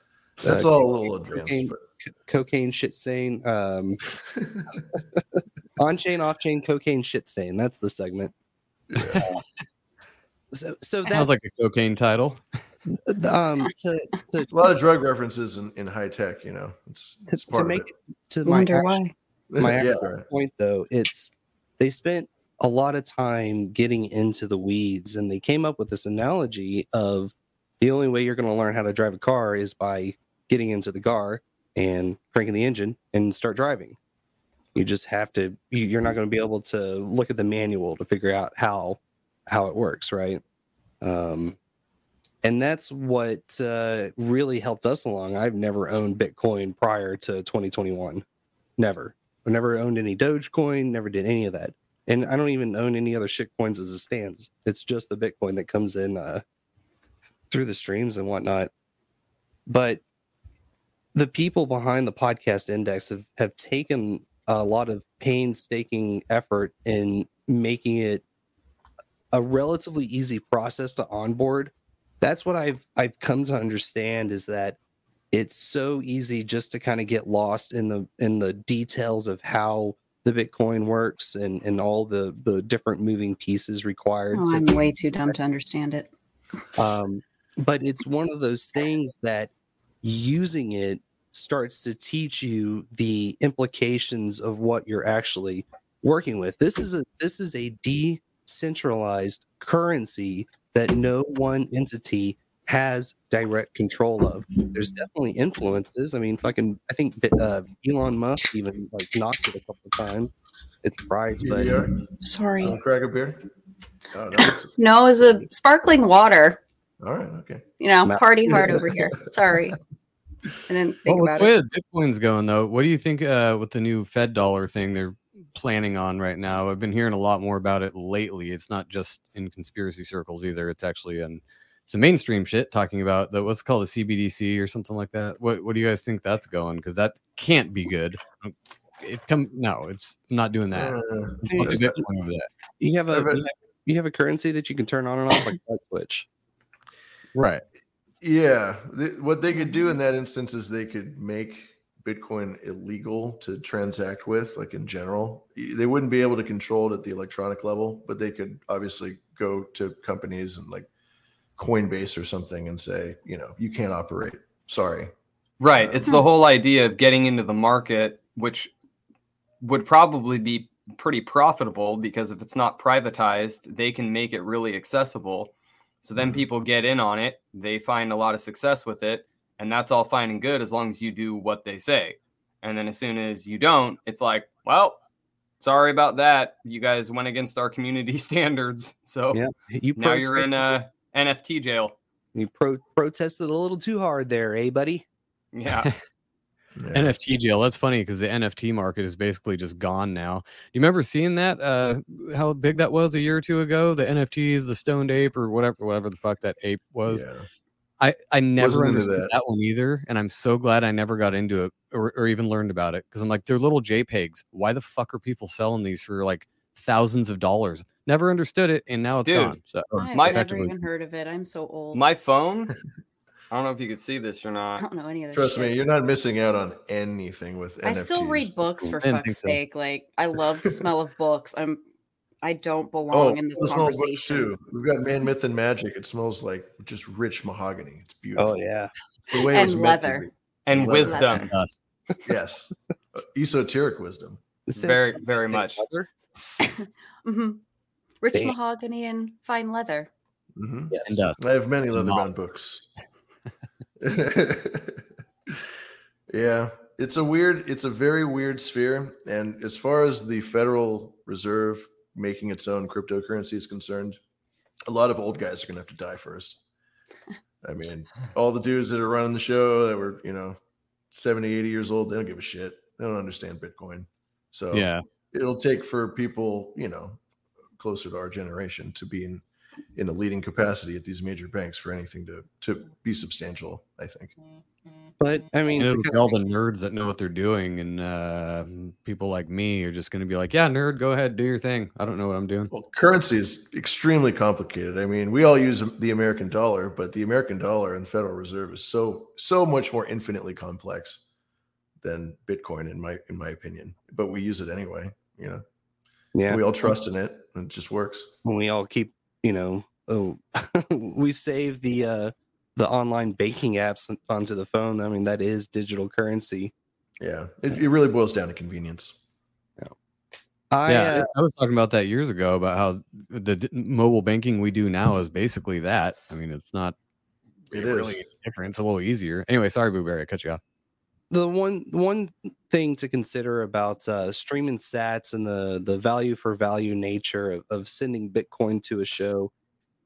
that's Uh, all a little advanced but c- cocaine shit stain. Um, on chain, off chain, cocaine shit stain. That's the segment. Uh, so, so that's Sounds like a cocaine title. um to to, a lot of drug references in, in high tech you know it's, it's to part make of it to my Wonder actual- why. my yeah actual point though it's they spent a lot of time getting into the weeds and they came up with this analogy of the only way you're going to learn how to drive a car is by getting into the car and cranking the engine and start driving. You just have to you- you're not going to be able to look at the manual to figure out how how it works right? Um and that's what uh, really helped us along. I've never owned bitcoin prior to 2021 never. I've never owned any dogecoin never did any of that. And i don't even own any other shit coins as it stands. It's just the bitcoin that comes in uh, through the streams and whatnot. But the people behind the podcast index have, have taken a lot of painstaking effort in making it a relatively easy process to onboard that's what i've i've come to understand is that it's so easy just to kind of get lost in the in the details of how the Bitcoin works and and all the the different moving pieces required. Oh, I'm way too dumb to understand it. um, but it's one of those things that using it starts to teach you the implications of what you're actually working with. This is a this is a decentralized currency that no one entity has direct control of. There's definitely influences. I mean, fucking, I think uh, Elon Musk even like knocked it a couple of times. Its price, but PBR? Sorry. Some crack a beer? Oh, no, it's, No, it was a sparkling water. all right, okay. You know, party hard over here. Sorry. I didn't think Well, about the way it. that Bitcoin's going though, what do you think uh, with the new Fed dollar thing they're planning on right now? I've been hearing a lot more about it lately. It's not just in conspiracy circles either. It's actually in some mainstream shit talking about the what's called the CBDC or something like that. What what do you guys think that's going? Because that can't be good. It's come no, it's not doing that. Uh, Fuck that's the Bitcoin over that. you have a I've had- you have, you have a currency that you can turn on and off like that switch. Right. Yeah, th- what they could do in that instance is they could make Bitcoin illegal to transact with, like in general. They wouldn't be able to control it at the electronic level, but they could obviously go to companies and like Coinbase or something and say, you know, you can't operate. Sorry. Right. Uh, It's the whole idea of getting into the market, which would probably be pretty profitable because if it's not privatized, they can make it really accessible. So then Mhm. people get in on it, they find a lot of success with it, and that's all fine and good as long as you do what they say. And then as soon as you don't, it's like, well, sorry about that. You guys went against our community standards. So Yeah, you now you're in uh, NFT jail. you pro- protested a little too hard there, eh, buddy? Yeah. Yeah. NFT jail. That's funny because the NFT market is basically just gone now. You remember seeing that? Uh, how big that was a year or two ago? The NFTs, the stoned ape, or whatever, whatever the fuck that ape was. Yeah. I I never Wasn't into understood that. that. one either, and I'm so glad I never got into it or, or even learned about it because I'm like, they're little JPEGs. Why the fuck are people selling these for like thousands of dollars? Never understood it, and now it's Dude, gone. So or I've my- never even heard of it. I'm so old. My phone, I don't know if you could see this or not. I don't know any of this. Trust me, you're not missing out on anything with I still read books for I didn't fuck's so. sake. Like I love the smell of books. I'm I don't belong Oh, in this the smell of books conversation. too. We've got Man, Myth, and Magic. It smells like just rich mahogany. It's beautiful. Oh yeah, It's the way it was And meant to leather. be. And Leather. wisdom. Dust. Yes, Uh, esoteric wisdom. It's Very, very much. leather. hmm Rich Damn. mahogany and fine leather. hmm Yes. and dust. I have many leather bound books. yeah, it's a weird, it's a very weird sphere. And as far as the Federal Reserve making its own cryptocurrency is concerned, a lot of old guys are going to have to die first. I mean, all the dudes that are running the show that were, you know, 70, 80 years old, they don't give a shit. They don't understand Bitcoin. So Yeah, it'll take for people, you know, closer to our generation to be in in a leading capacity at these major banks for anything to to be substantial. I think. But I mean, it'll be all the nerds that know what they're doing, and uh, people like me are just going to be like, "Yeah, nerd, go ahead, do your thing. I don't know what I'm doing." Well, currency is extremely complicated. I mean, we all use the American dollar, but the American dollar and the Federal Reserve is so so much more infinitely complex than Bitcoin, in my in my opinion. But we use it anyway. You know, yeah, we all trust in it, and it just works. when we all keep, you know, oh, we save the uh the online banking apps onto the phone. I mean, that is digital currency. Yeah, it, it really boils down to convenience. I yeah, uh, I was talking about that years ago about how the d- mobile banking we do now is basically that. I mean, it's not It really is. different. It's a little easier. Anyway, sorry, Booberry, I cut you off. The one one thing to consider about uh, streaming sats and the the value for value nature of, of sending Bitcoin to a show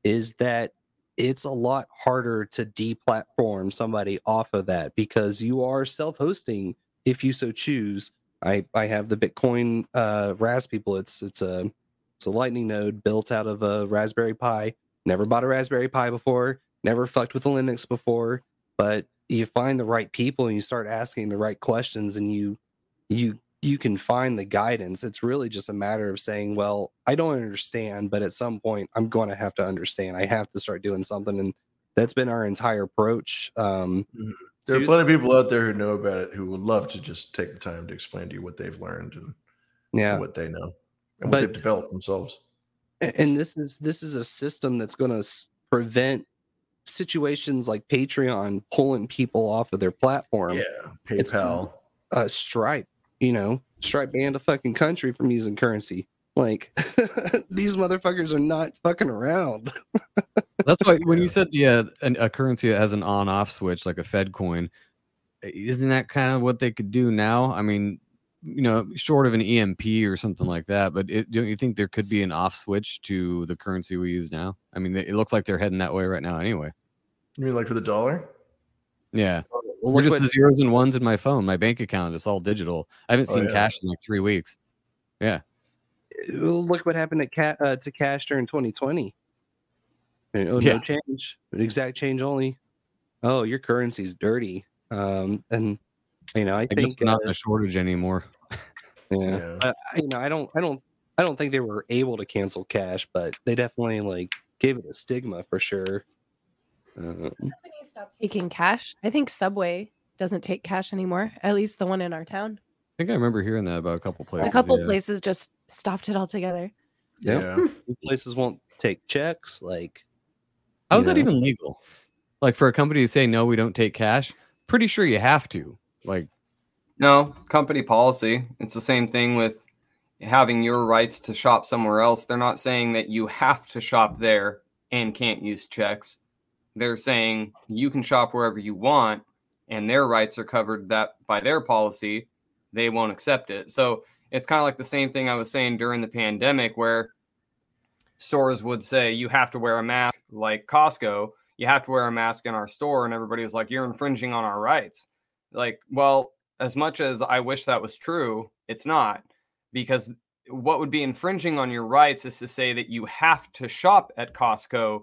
is that it's a lot harder to deplatform somebody off of that because you are self-hosting if you so choose. I I have the Bitcoin uh, Ras people. It's it's a it's a Lightning node built out of a Raspberry Pi. Never bought a Raspberry Pi before. Never fucked with a Linux before. But you find the right people and you start asking the right questions, and you you you can find the guidance. It's really just a matter of saying, "Well, I don't understand, but at some point, I'm going to have to understand. I have to start doing something." And that's been our entire approach. Um, There are plenty of people out there who know about it who would love to just take the time to explain to you what they've learned and Yeah. what they know and what But- they've developed themselves. And this is this is a system that's going to prevent situations like patreon pulling people off of their platform Yeah, PayPal. uh stripe you know stripe banned a fucking country from using currency like these motherfuckers are not fucking around That's why when you said the uh, an, a currency that has an on-off switch like a Fed coin, isn't that kind of what they could do now? I mean, you know, short of an EMP or something like that, but it, don't you think there could be an off switch to the currency we use now? I mean, it looks like they're heading that way right now, anyway. You mean like for the dollar? Yeah, well, we're just what- the zeros and ones in my phone, my bank account. It's all digital. I haven't Oh, seen yeah. cash in like three weeks. Yeah, look what happened at Ca- uh, to cash during 2020 And, oh Yeah. no change exact change only oh your currency's dirty um and you know i I think we're not uh, in a shortage anymore. yeah Yeah. I, I- you know i don't i don't i don't think they were able to cancel cash but they definitely like gave it a stigma for sure uh, Companies stopped taking cash. I think Subway doesn't take cash anymore. At least the one in our town. I think I remember hearing that about a couple places. a couple yeah. places just stopped it altogether. yeah. Yeah. places won't take checks like how is you that even legal? Like for a company to say no, we don't take cash. Pretty sure you have to. Like, No, company policy. It's the same thing with having your rights to shop somewhere else. They're not saying that you have to shop there and can't use checks. They're saying you can shop wherever you want and their rights are covered that by their policy. They won't accept it. So it's kind of like the same thing I was saying during the pandemic where stores would say you have to wear a mask like Costco, you have to wear a mask in our store and everybody was like you're infringing on our rights. Like, well, as much as I wish that was true, it's not because what would be infringing on your rights is to say that you have to shop at Costco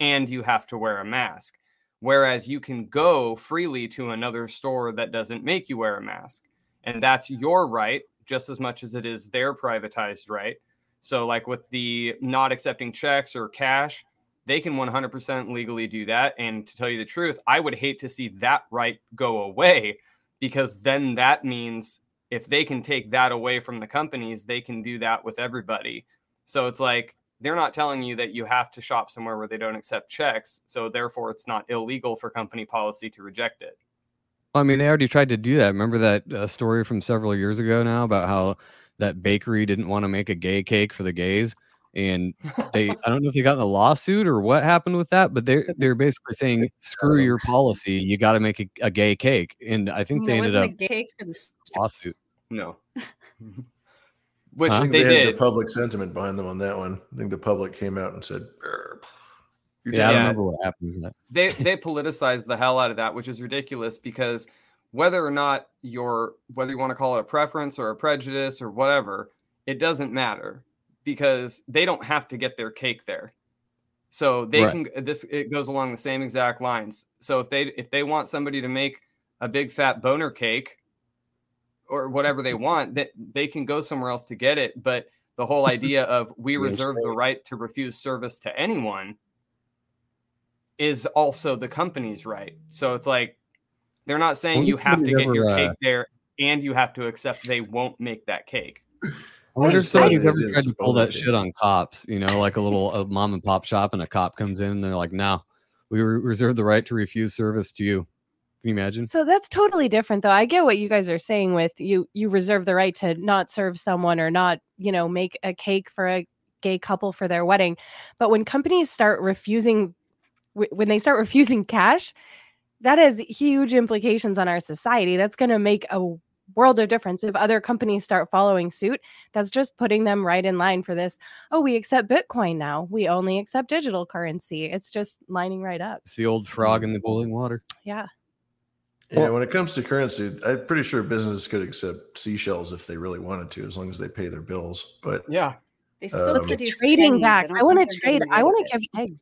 and you have to wear a mask. Whereas you can go freely to another store that doesn't make you wear a mask. And that's your right just as much as it is their privatized right. So, like with the not accepting checks or cash, they can 100% legally do that. And to tell you the truth, I would hate to see that right go away because then that means if they can take that away from the companies, they can do that with everybody. So it's like they're not telling you that you have to shop somewhere where they don't accept checks. So therefore, it's not illegal for company policy to reject it. I mean, they already tried to do that. Remember that uh, story from several years ago now about how that bakery didn't want to make a gay cake for the gays, and they I don't know if they got in a lawsuit or what happened with that, but they're they're basically saying screw your policy, you got to make a, a gay cake, and I think You they ended wasn't up a cake for the lawsuit. No. Which Huh? I they, they, had did. the public sentiment behind them on that one. I think the public came out and said, "Burp." You're Yeah, I don't remember what happened that. they they politicized the hell out of that, which is ridiculous because whether or not your whether you want to call it a preference or a prejudice or whatever, it doesn't matter because they don't have to get their cake there. So they Right. can this it goes along the same exact lines. So if they if they want somebody to make a big fat boner cake or whatever they want, that they can go somewhere else to get it. But the whole idea of we reserve the right to refuse service to anyone is also the company's right. So it's like they're not saying you have to somebody's get your ever, cake uh, there and you have to accept they won't make that cake. I wonder if somebody's ever tried to pull that shit on cops, you know, like a little a mom and pop shop, and a cop comes in and they're like, "No, we re- reserve the right to refuse service to you." Can you imagine? So that's totally different though. I get what you guys are saying with you you reserve the right to not serve someone or not, you know, make a cake for a gay couple for their wedding. But when companies start refusing when they start refusing cash, that has huge implications on our society. That's going to make a world of difference if other companies start following suit. That's just putting them right in line for this. Oh, we accept Bitcoin now. We only accept digital currency. It's just lining right up. It's the old frog mm. in the boiling water. Yeah. Yeah, when it comes to currency, I'm pretty sure businesses could accept seashells if they really wanted to, as long as they pay their bills. But Yeah. They still Um, produce trading pennies. back. I want to trade. I want to give eggs.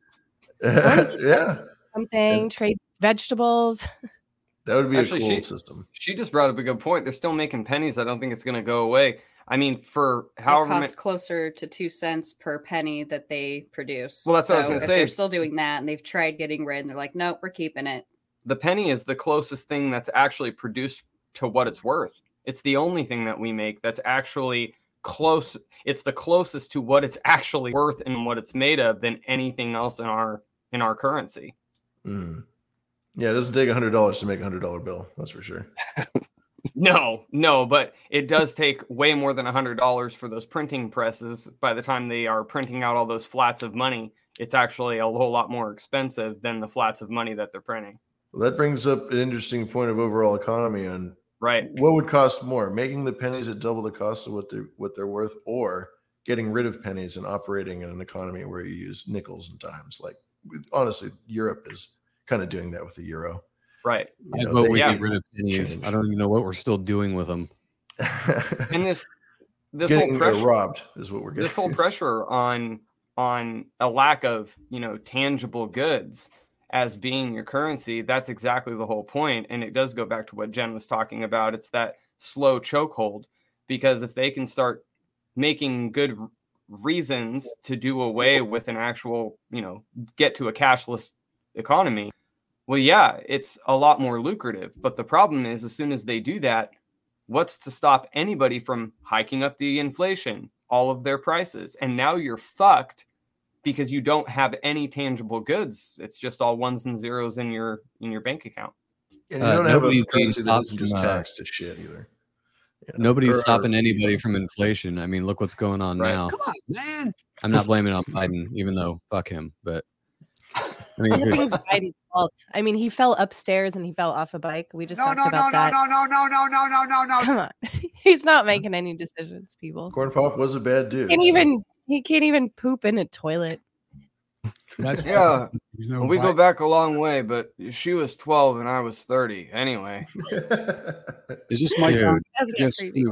yeah, something, trade vegetables. that would be Actually, a cool she- system. She just brought up a good point. They're still making pennies. I don't think it's going to go away. I mean, for It however many, costs closer to two cents per penny that they produce. Well, that's what I was gonna if say. They're still doing that, and they've tried getting rid, and they're like, "Nope, we're keeping it." The penny is the closest thing that's actually produced to what it's worth. It's the only thing that we make that's actually close it's the closest to what it's actually worth and what it's made of than anything else in our in our currency. Mm. Yeah, it doesn't take a hundred dollars to make a hundred dollar bill. That's for sure. No, no, but it does take way more than a hundred dollars for those printing presses. By the time they are printing out all those flats of money, it's actually a whole lot more expensive than the flats of money that they're printing. Well, that brings up an interesting point of overall economy on Right. what would cost more, making the pennies at double the cost of what they're what they're worth, or getting rid of pennies and operating in an economy where you use nickels and dimes. Like honestly, Europe is kind of doing that with the euro. Right. You I know, vote they- we yeah. get rid of pennies. Change. I don't even know what we're still doing with them. And this this getting whole pressure robbed is what we're getting. this whole pressure on on a lack of you know tangible goods as being your currency that's exactly the whole point and it does go back to what jen was talking about it's that slow chokehold because if they can start making good reasons to do away with an actual you know get to a cashless economy well yeah it's a lot more lucrative. But the problem is as soon as they do that what's to stop anybody from hiking up the inflation? All of their prices. And now you're fucked because you don't have any tangible goods it's just all ones and zeros in your in your bank account and you uh, don't have a nobody's being currency that just uh, taxed to shit either. You know, Nobody's or- or- stopping anybody from inflation. I mean, look what's going on Right. now. Come on, man. I'm not blaming it on Biden, even though fuck him. But I mean, Everything's Biden's fault. I mean, he fell upstairs and he fell off a bike. We just No, talked no, no, about no, that. no, no, no, no, no, no, no, no. Come on, he's not making any decisions. People Corn Pop was a bad dude. can't so- even he can't even poop in a toilette. That's Yeah, There's no we go back a long way but she was 12 and i was 30 anyway Is this my Dude. turn? Yes. Anyway,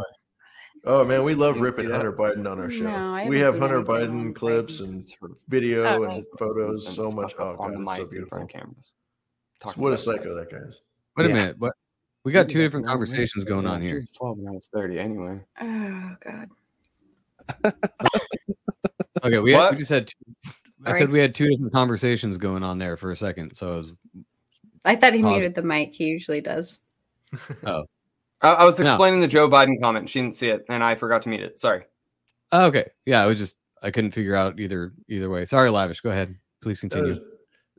Oh man, we love ripping. Hunter Biden on our show. No, we haven't have seen Hunter Biden on clips and It's sort of video Oh, and nice. photos. So much. stuff Oh on god, it's so beautiful. cameras. So what a psycho that. that guy is. wait a Yeah. minute. What? We got two different conversations going on She here. was 12 and i was 30 anyway Oh God. Okay, we, had, we just had. Two, I Sorry. said we had two different conversations going on there for a second. So I was, I thought he Pause. muted the mic. He usually does. I, I was No. explaining the joe biden comment she didn't see it and i forgot to mute it sorry oh, okay, yeah, I was just I couldn't figure out either either way. Sorry, lavish. Go ahead, please continue.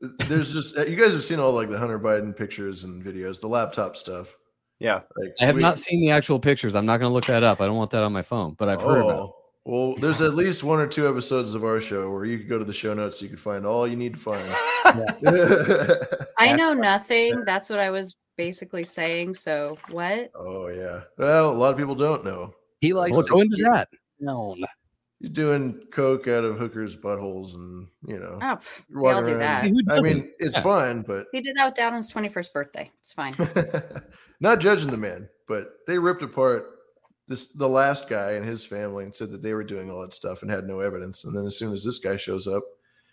Uh, there's just uh, you guys have seen all like the Hunter Biden pictures and videos, the laptop stuff. yeah Like I have we- not seen the actual pictures. I'm not going to look that up. I don't want that on my phone, but I've heard about. it. Well, there's at least one or two episodes of our show where you could go to the show notes. You could find all you need to find. I know nothing. That's what I was basically saying. So what? oh yeah. Well, a lot of people don't know. He likes Well, to go into that. known. You're doing coke out of hookers' buttholes, and you know, Oh, pff, you're we all do around. that. I mean, it's Yeah. fine, but He did that with Downton's 21st birthday. It's fine. not judging the man, but they ripped apart this the last guy and his family and said that they were doing all that stuff and had no evidence. And then as soon as this guy shows up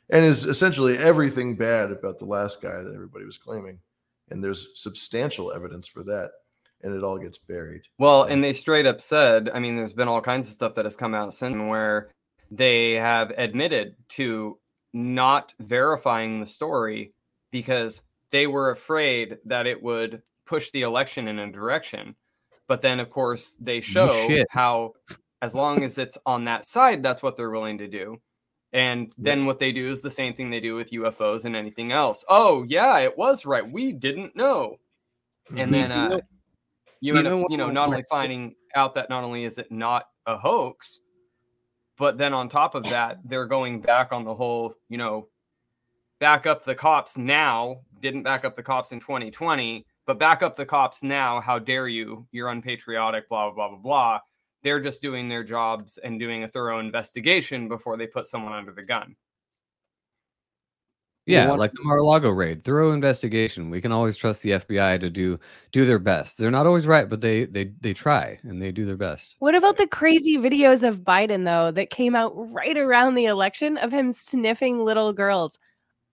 and is essentially everything bad about the last guy that everybody was claiming, and there's substantial evidence for that, and it all gets buried. Well, So- and they straight up said, I mean, there's been all kinds of stuff that has come out since where they have admitted to not verifying the story because they were afraid that it would push the election in a direction. But then, of course, they show shit. how, as long as it's on that side, that's what they're willing to do. And then what they do is the same thing they do with UFOs and anything else. Oh, yeah, it was right. We didn't know and then uh, you end up, you know, not only finding out that not only is it not a hoax, but then on top of that, they're going back on the whole, you know, back up the cops now. Didn't back up the cops in 2020, but back up the cops now. How dare you? You're unpatriotic. Blah blah blah blah blah. They're just doing their jobs and doing a thorough investigation before they put someone under the gun. Yeah, like the Mar-a-Lago raid, thorough investigation. We can always trust the FBI to do do their best. They're not always right, but they they they try and they do their best. What about the crazy videos of Biden though that came out right around the election of him sniffing little girls?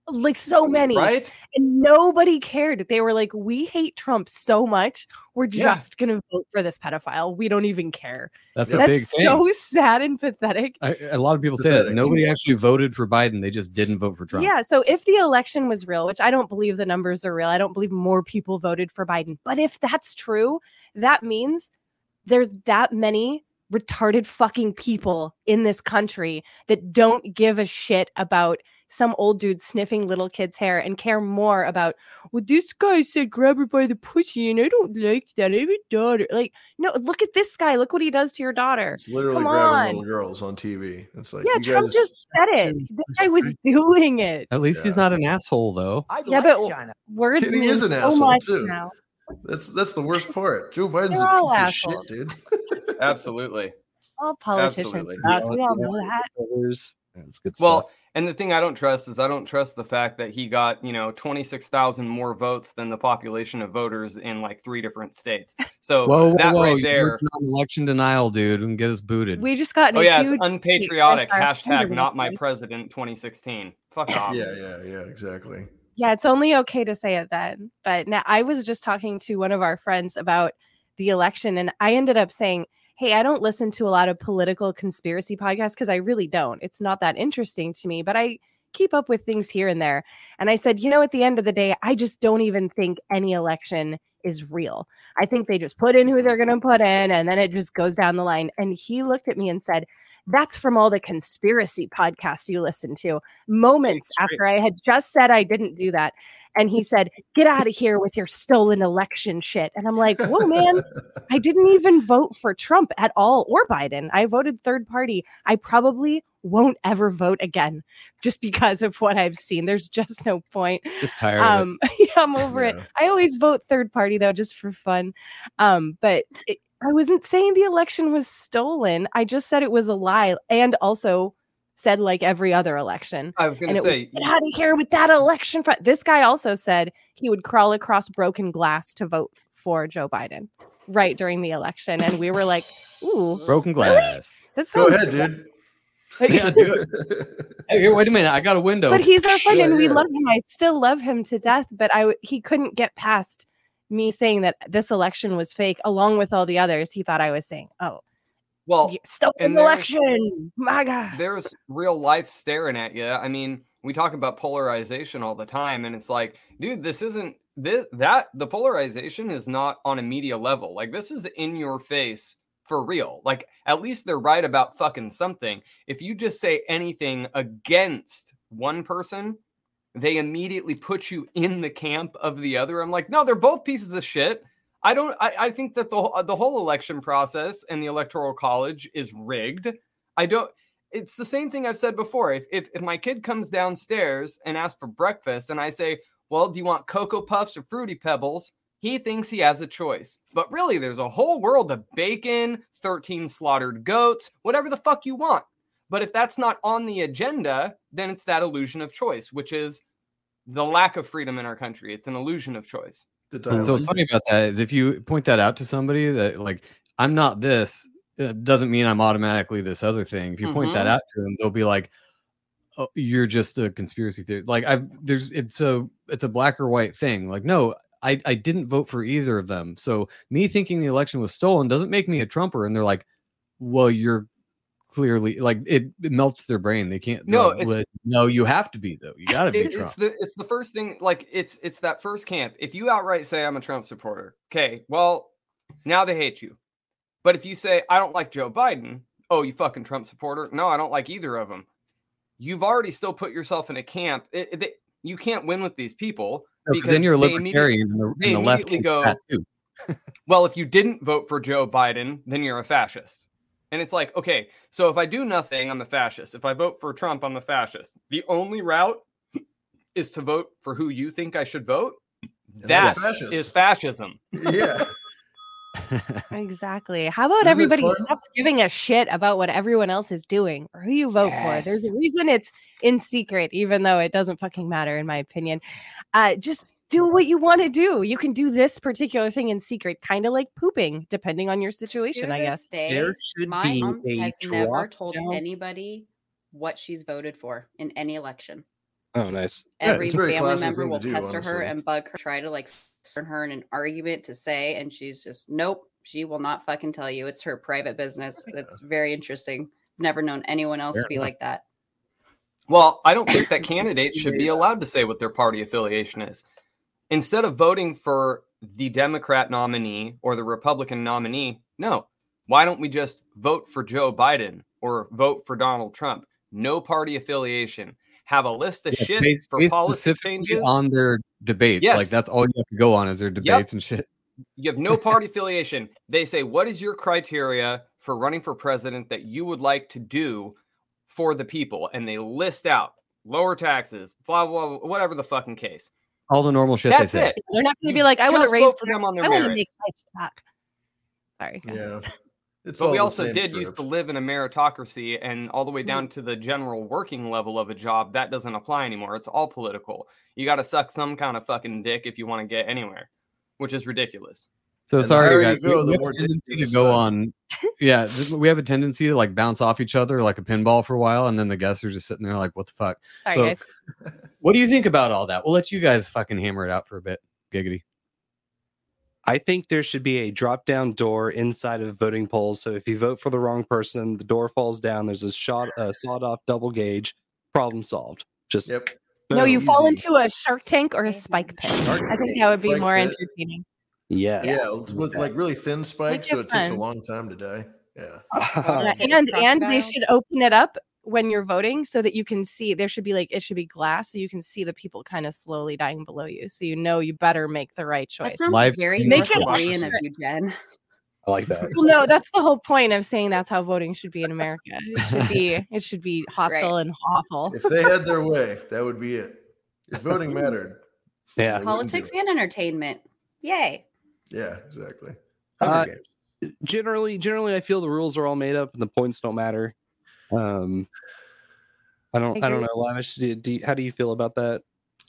Like so many. Right? And nobody cared. They were like, we hate Trump so much. We're Yeah. just going to vote for this pedophile. We don't even care. That's a That's big thing. so sad and pathetic. I, a lot of people say that nobody actually voted for Biden; they just didn't vote for Trump. Yeah. So if the election was real, which I don't believe the numbers are real, I don't believe more people voted for Biden. But if that's true, that means there's that many retarded fucking people in this country that don't give a shit about some old dude sniffing little kids' hair and care more about, well, this guy said grab her by the pussy and I don't like that. I have a daughter. Like, no, look at this guy. Look what he does to your daughter. It's literally Come grabbing on. little girls on TV. It's like Yeah, you Trump guys, just said it. This guy was doing it. At least he's not an asshole, though. yeah, but words He mean is an so asshole, much too. now. That's that's the worst part. Joe Biden's They're a piece assholes. of shit, dude. Absolutely. All politicians Absolutely. suck. We all know that. That's good Well, and the thing I don't trust is I don't trust the fact that he got, you know, 26,000 more votes than the population of voters in like three different states. So Whoa, whoa, that whoa! right there. It's not election denial, dude, and get us booted. We just got in Oh yeah, huge it's unpatriotic. Hashtag not my president 2016. Fuck off. Yeah, yeah, yeah, exactly. Yeah, it's only okay to say it then. But now I was just talking to one of our friends about the election, and I ended up saying, Hey, I don't listen to a lot of political conspiracy podcasts because I really don't. It's not that interesting to me, but I keep up with things here and there. And I said, You know, at the end of the day, I just don't even think any election is real. I think they just put in who they're going to put in, and then it just goes down the line. And he looked at me and said, that's from all the conspiracy podcasts you listen to. Moments after I had just said I didn't do that. And he said, Get out of here with your stolen election shit. And I'm like, Whoa, man, I didn't even vote for Trump at all or Biden. I voted third party. I probably won't ever vote again just because of what I've seen. There's just no point. Just tired. Um, yeah, I'm over it. I always vote third party though, just for fun. Um, but it, I wasn't saying the election was stolen. I just said it was a lie, and also said like every other election. I was gonna say, it say- get out of here with that election. Fraud. This guy also said he would crawl across broken glass to vote for Joe Biden right during the election, and we were like, "Ooh, Broken really? glass. That Go sounds ahead, dude. Yeah, do. Hey, wait a minute. I got a window. But he's our friend, Yeah, and we yeah. love him. I still love him to death. But I, he couldn't get past me saying that this election was fake, along with all the others. He thought I was saying, "Oh, Well, you stolen election, my God." there's real life staring at you. I mean, we talk about polarization all the time, and it's like, dude, this isn't this that the polarization is not on a media level. Like this is in your face for real. Like at least they're right about fucking something. If you just say anything against one person, they immediately put you in the camp of the other. I'm like, no, they're both pieces of shit. I don't. I, I think that the whole- the whole election process and the electoral college is rigged. I don't. It's the same thing I've said before. If if, if my kid comes downstairs and asks for breakfast, and I say, "Well, do you want cocoa puffs or fruity pebbles?" He thinks he has a choice, but really, there's a whole world of bacon, thirteen slaughtered goats, whatever the fuck you want. But if that's not on the agenda, then it's that illusion of choice, which is the lack of freedom in our country. It's an illusion of choice. And so what's funny about that is if you point that out to somebody that like I'm not this, it doesn't mean I'm automatically this other thing. If you point that Mhm. out to them, they'll be like, "Oh, you're just a conspiracy theory." Like I've there's it's a it's a black or white thing. Like no, I I didn't vote for either of them. So me thinking the election was stolen doesn't make me a Trumper. And they're like, "Well, you're." Clearly, like it, it melts their brain. They can't. No, it's- no, you have to be though. You got to be It- Trump. it's the it's the first thing like it's it's that first camp if you outright say i'm a trump supporter okay well now they hate you but if you say i don't like joe biden oh you fucking trump supporter no i don't like either of them you've already still put yourself in a camp it, it- you can't win with these people No, 'cause then you're a libertarian and the, they and the left go well, if you didn't vote for Joe Biden, then you're a fascist. And it's like, okay, so if I do nothing, I'm a fascist. If I vote for Trump, I'm a fascist. The only route is to vote for who you think I should vote. That that's fascism. Yeah. Exactly. How about Isn't everybody stops giving a shit about what everyone else is doing or who you vote for? There's a reason it's in secret, even though it doesn't fucking matter, in my opinion. Uh, just do what you want to do. You can do this particular thing in secret, kind of like pooping, depending on your situation, To I guess. day, There should my be mom a has never told down. anybody what she's voted for in any election. Oh, nice. Every it's a very family member will do, pester her and bug her, try to like turn her in an argument to say, and she's just nope. She will not fucking tell you. It's her private business. It's very interesting. Never known anyone else Fair to be enough. like that. Well, I don't think that candidates should be allowed to say what their party affiliation is. Instead of voting for the Democrat nominee or the Republican nominee, no, Why don't we just vote for Joe Biden or vote for Donald Trump? No party affiliation. Have a list of Yeah, shit based- for based policy changes. on their debates. Yes. Like that's all you have to go on is their debates and shit. you have no party affiliation. They say, What is your criteria for running for president that you would like to do for the people? And they list out lower taxes, blah, blah, blah whatever the fucking case. All the normal shit That's they say. it. They're not going to be like, I want to raise vote for them on their I want to merit. make livestock. Sorry. Yeah. It's but all we also did sort used to live in a meritocracy and all the way mm-hmm. down to the general working level of a job that doesn't apply anymore it's all political you got to suck some kind of fucking dick if you want to get anywhere which is ridiculous So And sorry, guys. go, we, the we more have a tendency to go suck. on. Yeah, we have a tendency to like bounce off each other like a pinball for a while, and then the guests are just sitting there like, "What the fuck?" Sorry, so, guys. what do you think about all that? We'll let you guys fucking hammer it out for a bit. Giggity. I think there should be a drop down door inside of voting polls. So if you vote for the wrong person, the door falls down. There's a shot, a sawed off double gauge. Problem solved. Just Yep. No, you Easy. fall into a Shark Tank or a Spike pit. I think that would be Spike more pit. entertaining. Yes. Yeah, with like really thin spikes, so it it takes a long time to die. Yeah. Yeah, and and they should open it up when you're voting so that you can see. There should be like it should be glass so you can see the people kind of slowly dying below you, so you know you better make the right choice. That sounds Live very stream Make it Korean of democracy. you, Jen. I like that. well, no, that's the whole point of saying that's how voting should be in America. It should be it should be hostile and awful. If they had their way, that would be it. If voting mattered, Yeah. they wouldn't do Politics and entertainment. Yay. Yeah, exactly. Uh, generally generally i feel the rules are all made up and the points don't matter um i don't i, don't know lavish do, do you- how do you feel about that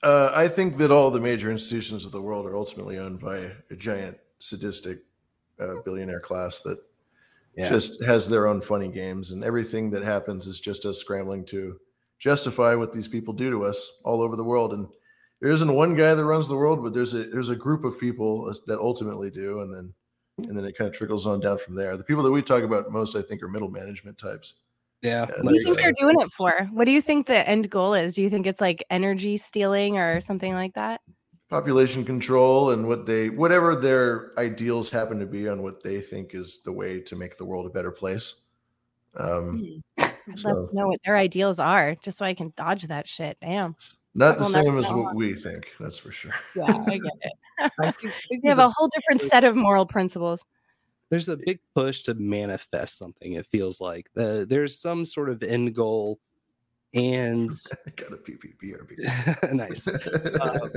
Uh, I think that all the major institutions of the world are ultimately owned by a giant sadistic uh, billionaire class that Yeah. just has their own funny games, and everything that happens is just us scrambling to justify what these people do to us all over the world. And there isn't one guy that runs the world, but there's a there's a group of people that ultimately do, and then and then it kind of trickles on down from there. The people that we talk about most, I think, are middle management types. yeah Yeah, What do you think they're doing it for? What do you think the end goal is? Do you think it's like energy stealing or something like that? population control and what they whatever their ideals happen to be on what they think is the way to make the world a better place um I'd love to know what their ideals are, just so I can dodge that shit. Damn. It's not the same as what we think that's for sure Yeah, I get it. I think, think They have there's, a whole different set of moral principles. there's a big push to manifest something it feels like uh, there's some sort of end goal and got a PPPRB. nice Uh,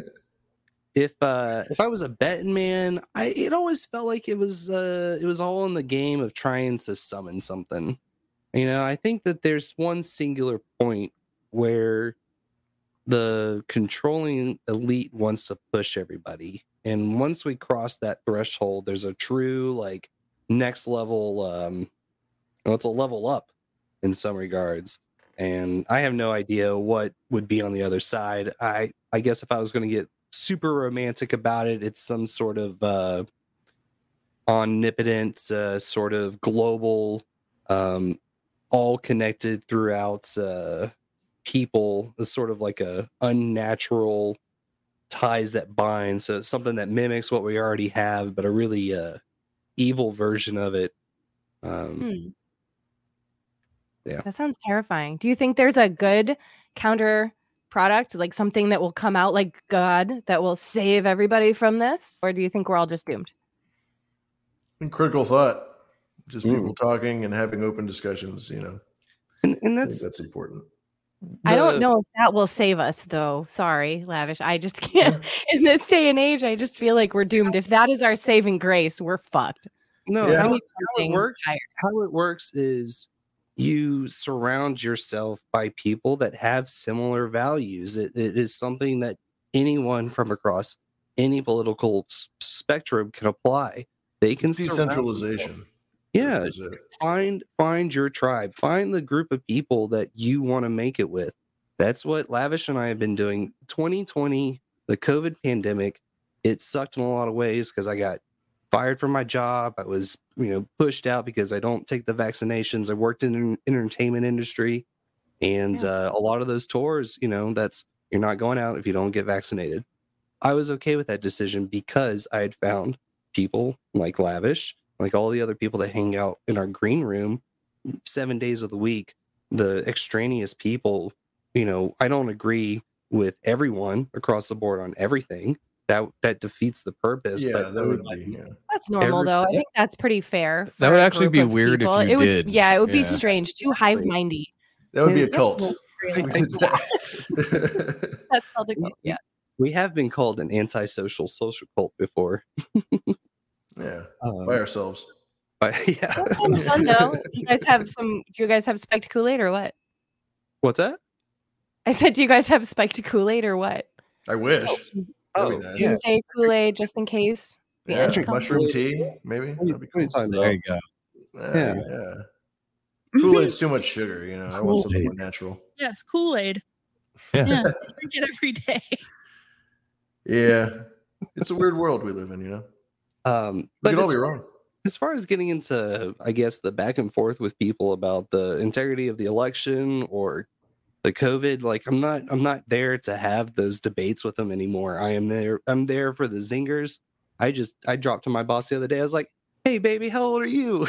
if uh if i was a betting man i it always felt like it was uh it was all in the game of trying to summon something you know i think that there's one singular point where the controlling elite wants to push everybody and once we cross that threshold there's a true like next level um well, it's a level up in some regards and i have no idea what would be on the other side. I i guess if i was going to get super romantic about it it's some sort of uh omnipotent uh, sort of global um all connected throughout uh people is sort of like a unnatural ties that bind so it's something that mimics what we already have but a really uh evil version of it um Hmm. Yeah. That sounds terrifying. Do you think there's a good counter product, like something that will come out like God that will save everybody from this? Or do you think we're all just doomed? and critical thought just Mm. people talking and having open discussions you know and, and that's that's important I don't know if that will save us, though. Sorry, Lavish. I just can't. In this day and age, I just feel like we're doomed. If that is our saving grace, we're fucked. no Yeah. how, it, how it works higher. how it works is you surround yourself by people that have similar values it, it is something that anyone from across any political s- spectrum can apply they can see centralization. people. decentralization yeah is it. find find your tribe. Find the group of people that you want to make it with. That's what lavish and i have been doing. 2020 the covid pandemic it sucked in a lot of ways because i got fired from my job. I was you know pushed out because i don't take the vaccinations. I worked in the entertainment industry. And uh, a lot of those tours you know that's you're not going out if you don't get vaccinated. I was okay with that decision because i had found people like lavish like all the other people that hang out in our green room seven days of the week, the extraneous people, you know, I don't agree with everyone across the board on everything. That that defeats the purpose. Yeah, but that would everybody- be. Yeah. That's normal, though. I Everybody- think that's pretty fair. That would actually be of weird if you it would, did. Yeah, it would be strange. Too hive mindy. That would be a cult. That's called a cult. Yeah. we have been called an antisocial social cult before. yeah, Um, by ourselves. but yeah, That's kind of fun though. Do you guys have some? Do you guys have spiked Kool Aid or what? what's that? I said, do you guys have spiked Kool Aid or what? I wish. Oh, That'd nice. yeah. Doomsday Kool Aid just in case. the Yeah, mushroom tea, maybe. What are you, That'd be what are you cool. There you go. Yeah, Yeah. yeah. Kool Aid's too much sugar, you know. I want something more natural. Yeah, it's Kool Aid. Yeah. Yeah, drink it every day. Yeah, it's a weird world we live in, you know. Um, We but could all as be far wrong. as- as far as getting into, I guess, the back and forth with people about the integrity of the election or the COVID, like I'm not, I'm not there to have those debates with them anymore. I am there, I'm there for the zingers. I just, I dropped to my boss the other day. I was like, "Hey, baby, how old are you?"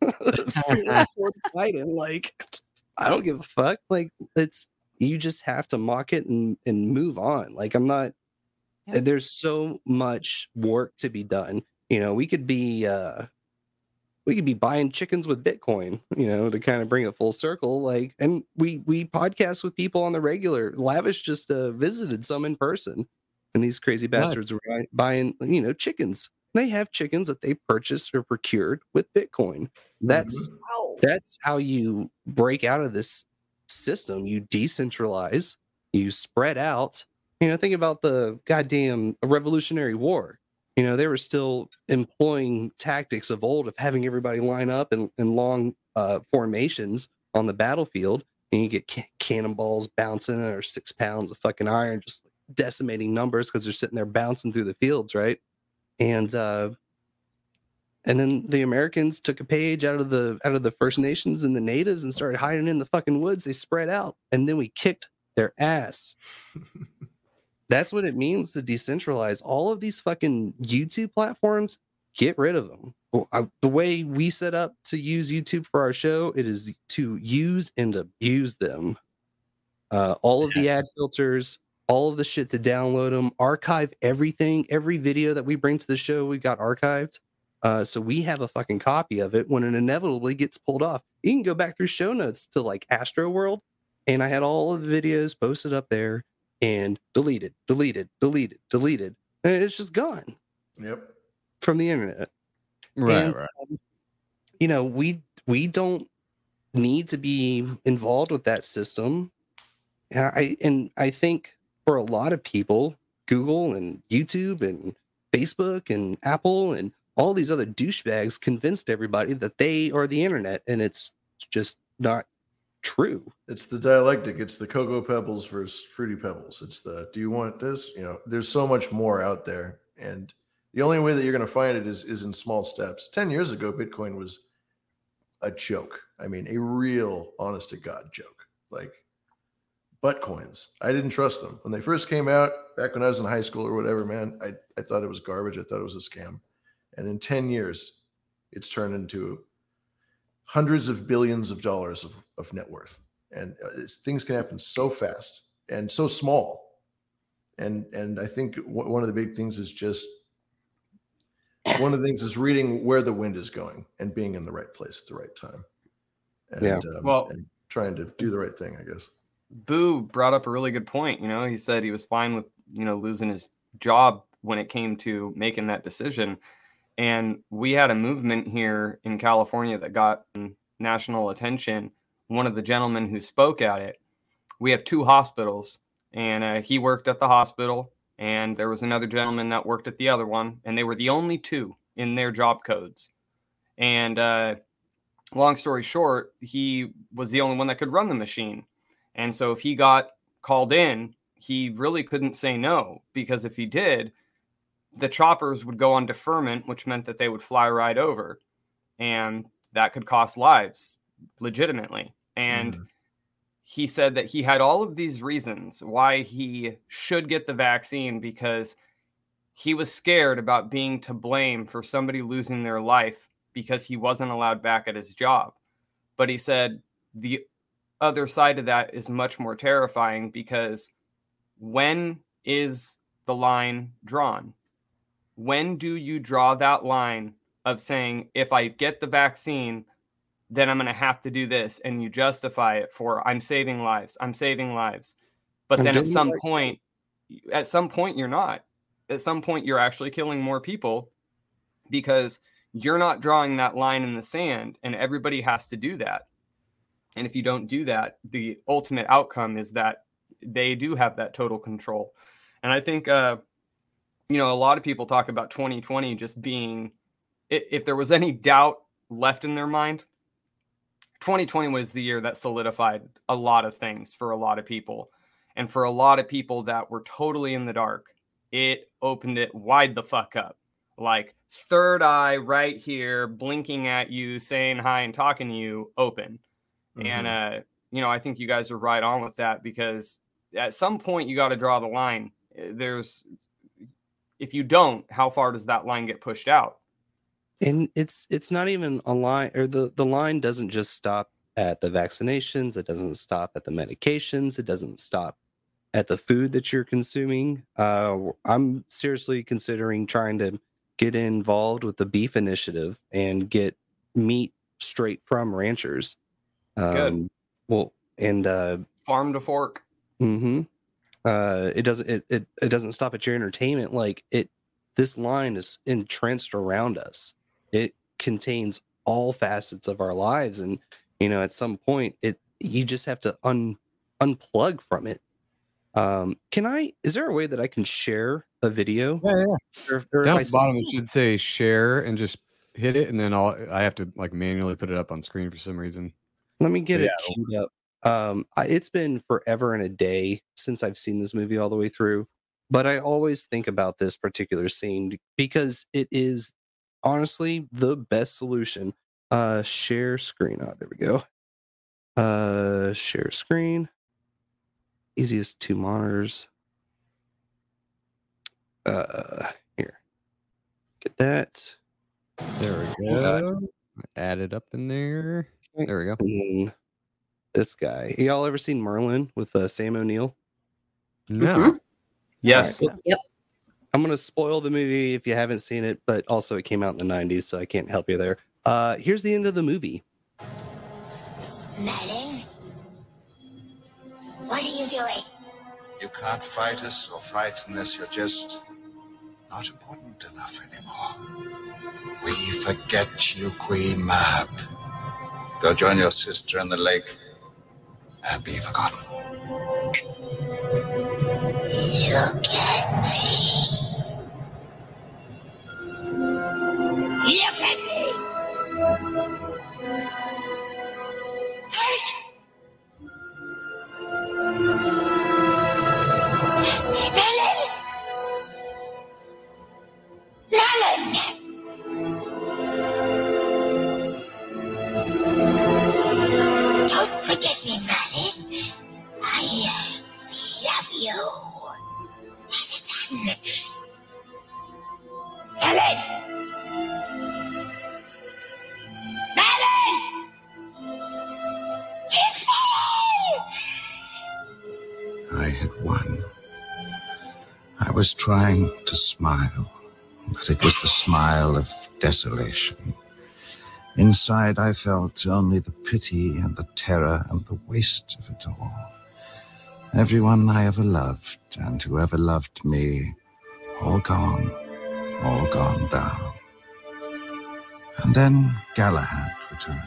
Biden, like, I don't give a fuck. Like, it's you just have to mock it and and move on. Like, I'm not. Yeah. There's so much work to be done. You know, we could be uh we could be buying chickens with Bitcoin, you know, to kind of bring it full circle. Like, and we we podcast with people on the regular. Lavish just uh, visited some in person, and these crazy Nice. bastards were buy- buying, you know, chickens. They have chickens that they purchased or procured with Bitcoin. That's that's how you break out of this system. You decentralize, you spread out. You know, think about the goddamn Revolutionary War. You know, they were still employing tactics of old of having everybody line up in, in long uh, formations on the battlefield, and you get ca- cannonballs bouncing or six pounds of fucking iron, just decimating numbers because they're sitting there bouncing through the fields, right? And uh, and then the Americans took a page out of the out of the First Nations and the natives and started hiding in the fucking woods. They spread out, and then we kicked their ass. That's what it means to decentralize all of these fucking YouTube platforms. Get rid of them. I- the way we set up to use YouTube for our show, it is to use and abuse them. Uh, all of the ad filters, all of the shit to download them, archive everything. Every video that we bring to the show, we got archived. Uh, so we have a fucking copy of it when it inevitably gets pulled off. You can go back through show notes to like Astro World, and I had all of the videos posted up there and deleted, deleted, deleted, deleted, and it's just gone Yep. from the internet. Right, And, right. um, you know, we we don't need to be involved with that system. Yeah, I and I think for a lot of people, Google and YouTube and Facebook and Apple and all these other douchebags convinced everybody that they are the internet, and it's just not true. It's the dialectic. It's the cocoa pebbles versus fruity pebbles. It's the do you want this? You know, there's so much more out there, and the only way that you're going to find it is is in small steps. Ten years ago, Bitcoin was a joke. I mean, a real, honest to God joke. Like butt coins. I didn't trust them when they first came out. Back when I was in high school or whatever, man, I I thought it was garbage. I thought it was a scam, and in ten years, it's turned into hundreds of billions of dollars of, of net worth and uh, it's, things can happen so fast and so small and and i think w- one of the big things is just one of the things is reading where the wind is going and being in the right place at the right time and, Yeah. um, Well- and trying to do the right thing i guess Boo brought up a really good point. You know, he said he was fine with, you know, losing his job when it came to making that decision. And we had a movement here in California that got national attention. One of the gentlemen who spoke at it, we have two hospitals, and uh, he worked at the hospital, and there was another gentleman that worked at the other one, and they were the only two in their job codes. And uh, long story short, he was the only one that could run the machine. And so if he got called in, he really couldn't say no because if he did, the choppers would go on deferment, which meant that they would fly right over. And that could cost lives legitimately. And Mhm. he said that he had all of these reasons why he should get the vaccine because he was scared about being to blame for somebody losing their life because he wasn't allowed back at his job. But he said the other side of that is much more terrifying because when is the line drawn? When do you draw that line of saying, if I get the vaccine, then I'm going to have to do this? And you justify it for, I'm saving lives, I'm saving lives. But And then at some like- point, at some point, you're not. At some point, you're actually killing more people because you're not drawing that line in the sand, and everybody has to do that. And if you don't do that, the ultimate outcome is that they do have that total control. And I think, uh, you know, a lot of people talk about 2020 just being, if there was any doubt left in their mind, 2020 was the year that solidified a lot of things for a lot of people. And for a lot of people that were totally in the dark, it opened it wide the fuck up. Like third eye right here, blinking at you, saying hi and talking to you, open. And uh, you know, I think you guys are right on with that because at some point you got to draw the line. Uh, There's if you don't, how far does that line get pushed out? and it's it's not even a line or the the line doesn't just stop at the vaccinations it doesn't stop at the medications it doesn't stop at the food that you're consuming uh i'm seriously considering trying to get involved with the beef initiative and get meat straight from ranchers um Good. well and uh Farm to fork. hmm Uh, it doesn't. It, it it doesn't stop at your entertainment. Like it, this line is entrenched around us. It contains all facets of our lives, and you know, at some point, it you just have to un unplug from it. Um, can I? Is there a way that I can share a video? Yeah, yeah. Or, or Down at the bottom, it should say share and just hit it, and then I'll I have to like manually put it up on screen for some reason. Let me get Yeah, it queued up. Um, I, it's been forever and a day since I've seen this movie all the way through, but I always think about this particular scene because it is honestly the best solution. Uh, share screen. Oh, there we go. Uh, share screen. Easiest two monitors. Uh, here. Get that. There we go. Add it up in there. There we go. And then this guy. Y'all ever seen Merlin with uh, Sam O'Neill? No. Yes. Alright. Yep. I'm gonna spoil the movie if you haven't seen it, but also it came out in the 90s, so I can't help you there. Uh, here's the end of the movie. Merlin? What are you doing? You can't fight us or frighten us. You're just not important enough anymore. We forget you, Queen Mab. Go join your sister in the lake and be forgotten. Look at me. Look at me. Trying to smile, but it was the smile of desolation. Inside, I felt only the pity and the terror and the waste of it all. Everyone I ever loved and whoever loved me, all gone, all gone down. And then Galahad returned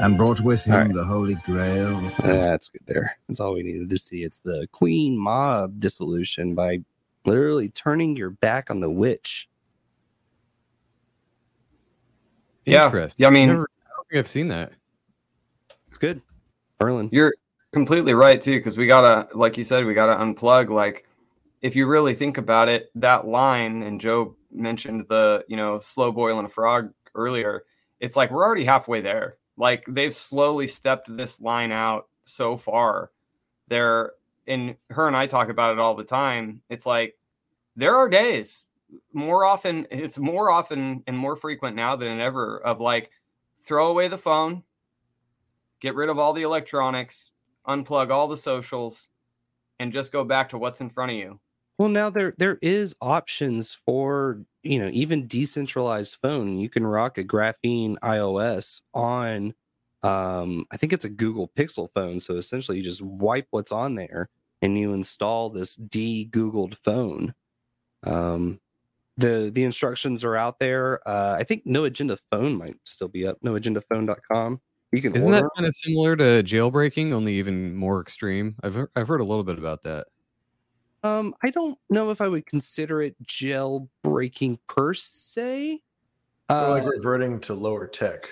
and brought with him the Holy Grail. That's good there. That's all we needed to see. It's the Queen Mab dissolution by literally turning your back on the witch. Yeah. Yeah, I mean, Never- I don't think I've seen that. It's good. Merlin. You're completely right too, because we gotta, like you said, we gotta unplug. Like, if you really think about it, that line, and Joe mentioned the, you know, slow boiling a frog earlier. It's like we're already halfway there. Like they've slowly stepped this line out so far. They're and her and I talk about it all the time. It's like there are days more often it's more often and more frequent now than ever of like throw away the phone get rid of all the electronics unplug all the socials and just go back to what's in front of you Well, now there there is options for you know even decentralized phone. You can rock a graphene iOS on, um, I think it's a Google Pixel phone. So essentially, you just wipe what's on there and you install this de-Googled phone. Um, the the instructions are out there. Uh, I think No Agenda Phone might still be up. NoAgendaPhone.com. You can Isn't order. that kind of similar to jailbreaking, only even more extreme? I've heard, I've heard a little bit about that. Um, I don't know if I would consider it jailbreaking per se. Or Uh, like reverting to lower tech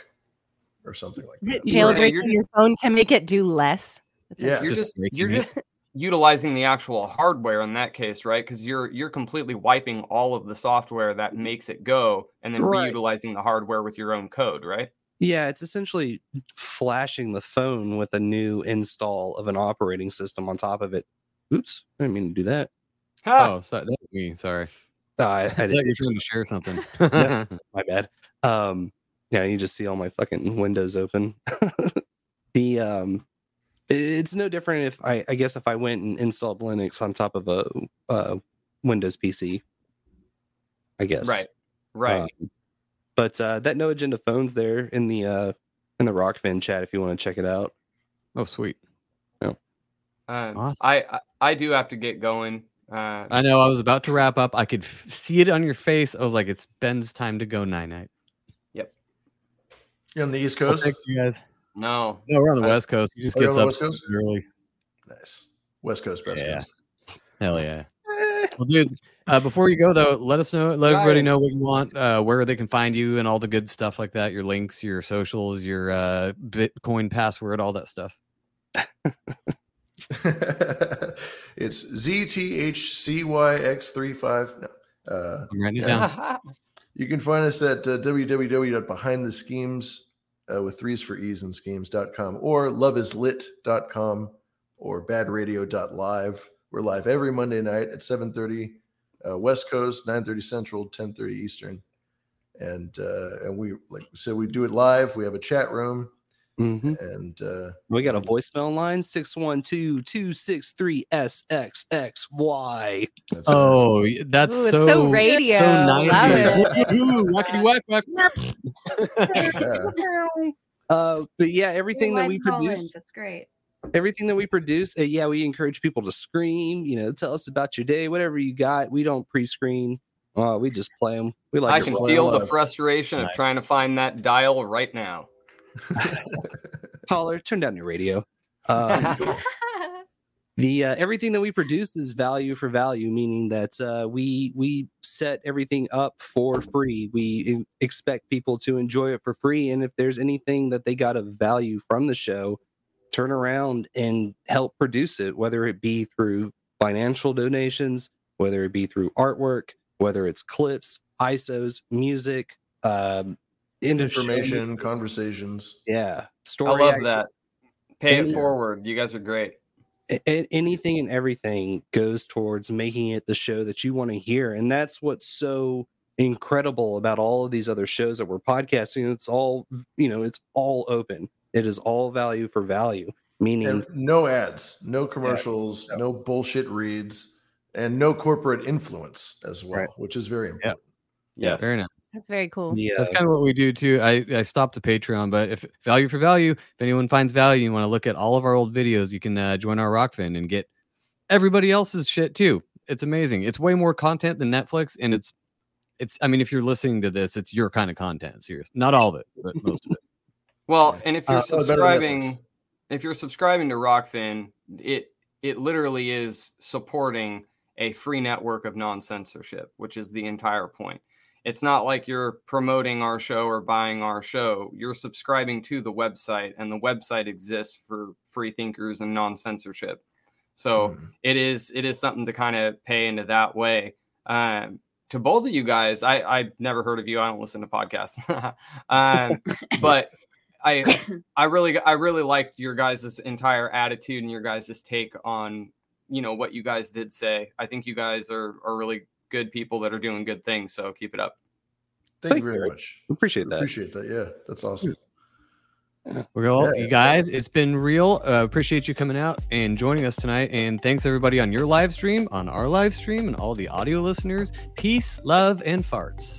or something like that. Jailbreaking you're your phone to make it do less. That's Yeah. you're Just just you're it. just utilizing the actual hardware in that case right because you're you're completely wiping all of the software that makes it go and then Right. reutilizing the hardware with your own code right Yeah, it's essentially flashing the phone with a new install of an operating system on top of it. Oops, I didn't mean to do that. Ha! Oh, sorry, that was me. Sorry. Uh, I, I I thought didn't. you were trying to share something. No, my bad. Um, yeah, you just see all my fucking windows open. the um, it's no different if I, I guess if I went and installed Linux on top of a, uh Windows PC. I guess right right Um, but uh, that no agenda phone's there in the uh in the Rock Rokfin chat if you want to check it out. oh, sweet. um, awesome. I, I i do have to get going uh I know. I was about to wrap up. I could f- see it on your face. I was like, "It's Ben's time to go night night." Yep You on the East Well, Coast? thanks, you guys. no No, we're on the That's- West Coast. He just Oh, you're gets up Coast? early. nice. West Coast, West Yeah. Coast. Hell yeah. Well, dude, uh, before you go though, let us know, let everybody know what you want, uh, where they can find you, and all the good stuff like that. Your links, your socials, your uh, Bitcoin password, all that stuff. it's ZTHCYX35. No. Uh, I'm writing it down. you can find us at uh, www.behindtheschemes uh, with threes for ease and schemes.com or loveislit.com or badradio.live. We're live every Monday night at 7.30 uh, West Coast, 9.30 Central, 10.30 Eastern. And uh, and we like said, we do it live. We have a chat room Mm-hmm. and uh, We got a voicemail line 612-263-SXXY. Oh, that's Ooh, it's so so radio. So Love nice. Wackety whack whack. Uh, but yeah, everything that we produce, That's great. everything that we produce, uh, yeah, we encourage people to scream. You know, tell us about your day, whatever you got. We don't pre-screen. Uh, we just play them. We like i can feel the frustration of Right. trying to find that dial right now caller. Turn down your radio. Um, the uh, everything that we produce is value for value meaning that uh, we we set everything up for free we expect people to enjoy it for free and if there's anything that they got of value from the show turn around and help produce it whether it be through financial donations whether it be through artwork whether it's clips isos music um end information, mixes. conversations. yeah Story i story love act- that pay Any- it forward you guys are great a- a- anything and everything goes towards making it the show that you want to hear and that's what's so incredible about all of these other shows that we're podcasting it's all you know it's all open it is all value for value meaning And no ads, no commercials, no. no bullshit reads, and no corporate influence as well, Right. which is very important. Yes Very nice. That's very cool. the, That's uh, kind of what we do too. I, I stopped the Patreon, but if value for value, if anyone finds value and want to look at all of our old videos, you can uh, join our Rokfin and get everybody else's shit too. It's amazing. It's way more content than Netflix, and it's it's. I mean, if you're listening to this, it's your kind of content. Serious, not all of it, but most of it. Well, and if you're Uh, better than Netflix. subscribing, if you're subscribing to Rokfin, it it literally is supporting a free network of non censorship, which is the entire point. It's not like you're promoting our show or buying our show. You're subscribing to the website, and the website exists for free thinkers and non censorship. So Mm. it is it is something to kind of pay into that way. Um, to both of you guys, I I've never heard of you. I don't listen to podcasts, um, but I I really I really liked your guys' entire attitude and your guys' take on you know what you guys did say. I think you guys are are really good people that are doing good things. So keep it up. Thank, you very much. Appreciate that. Appreciate that. Yeah, that's awesome. Well, Yeah. you guys, it's been real. Uh, appreciate you coming out and joining us tonight. And thanks everybody on your live stream, on our live stream, and all the audio listeners. Peace, love, and farts.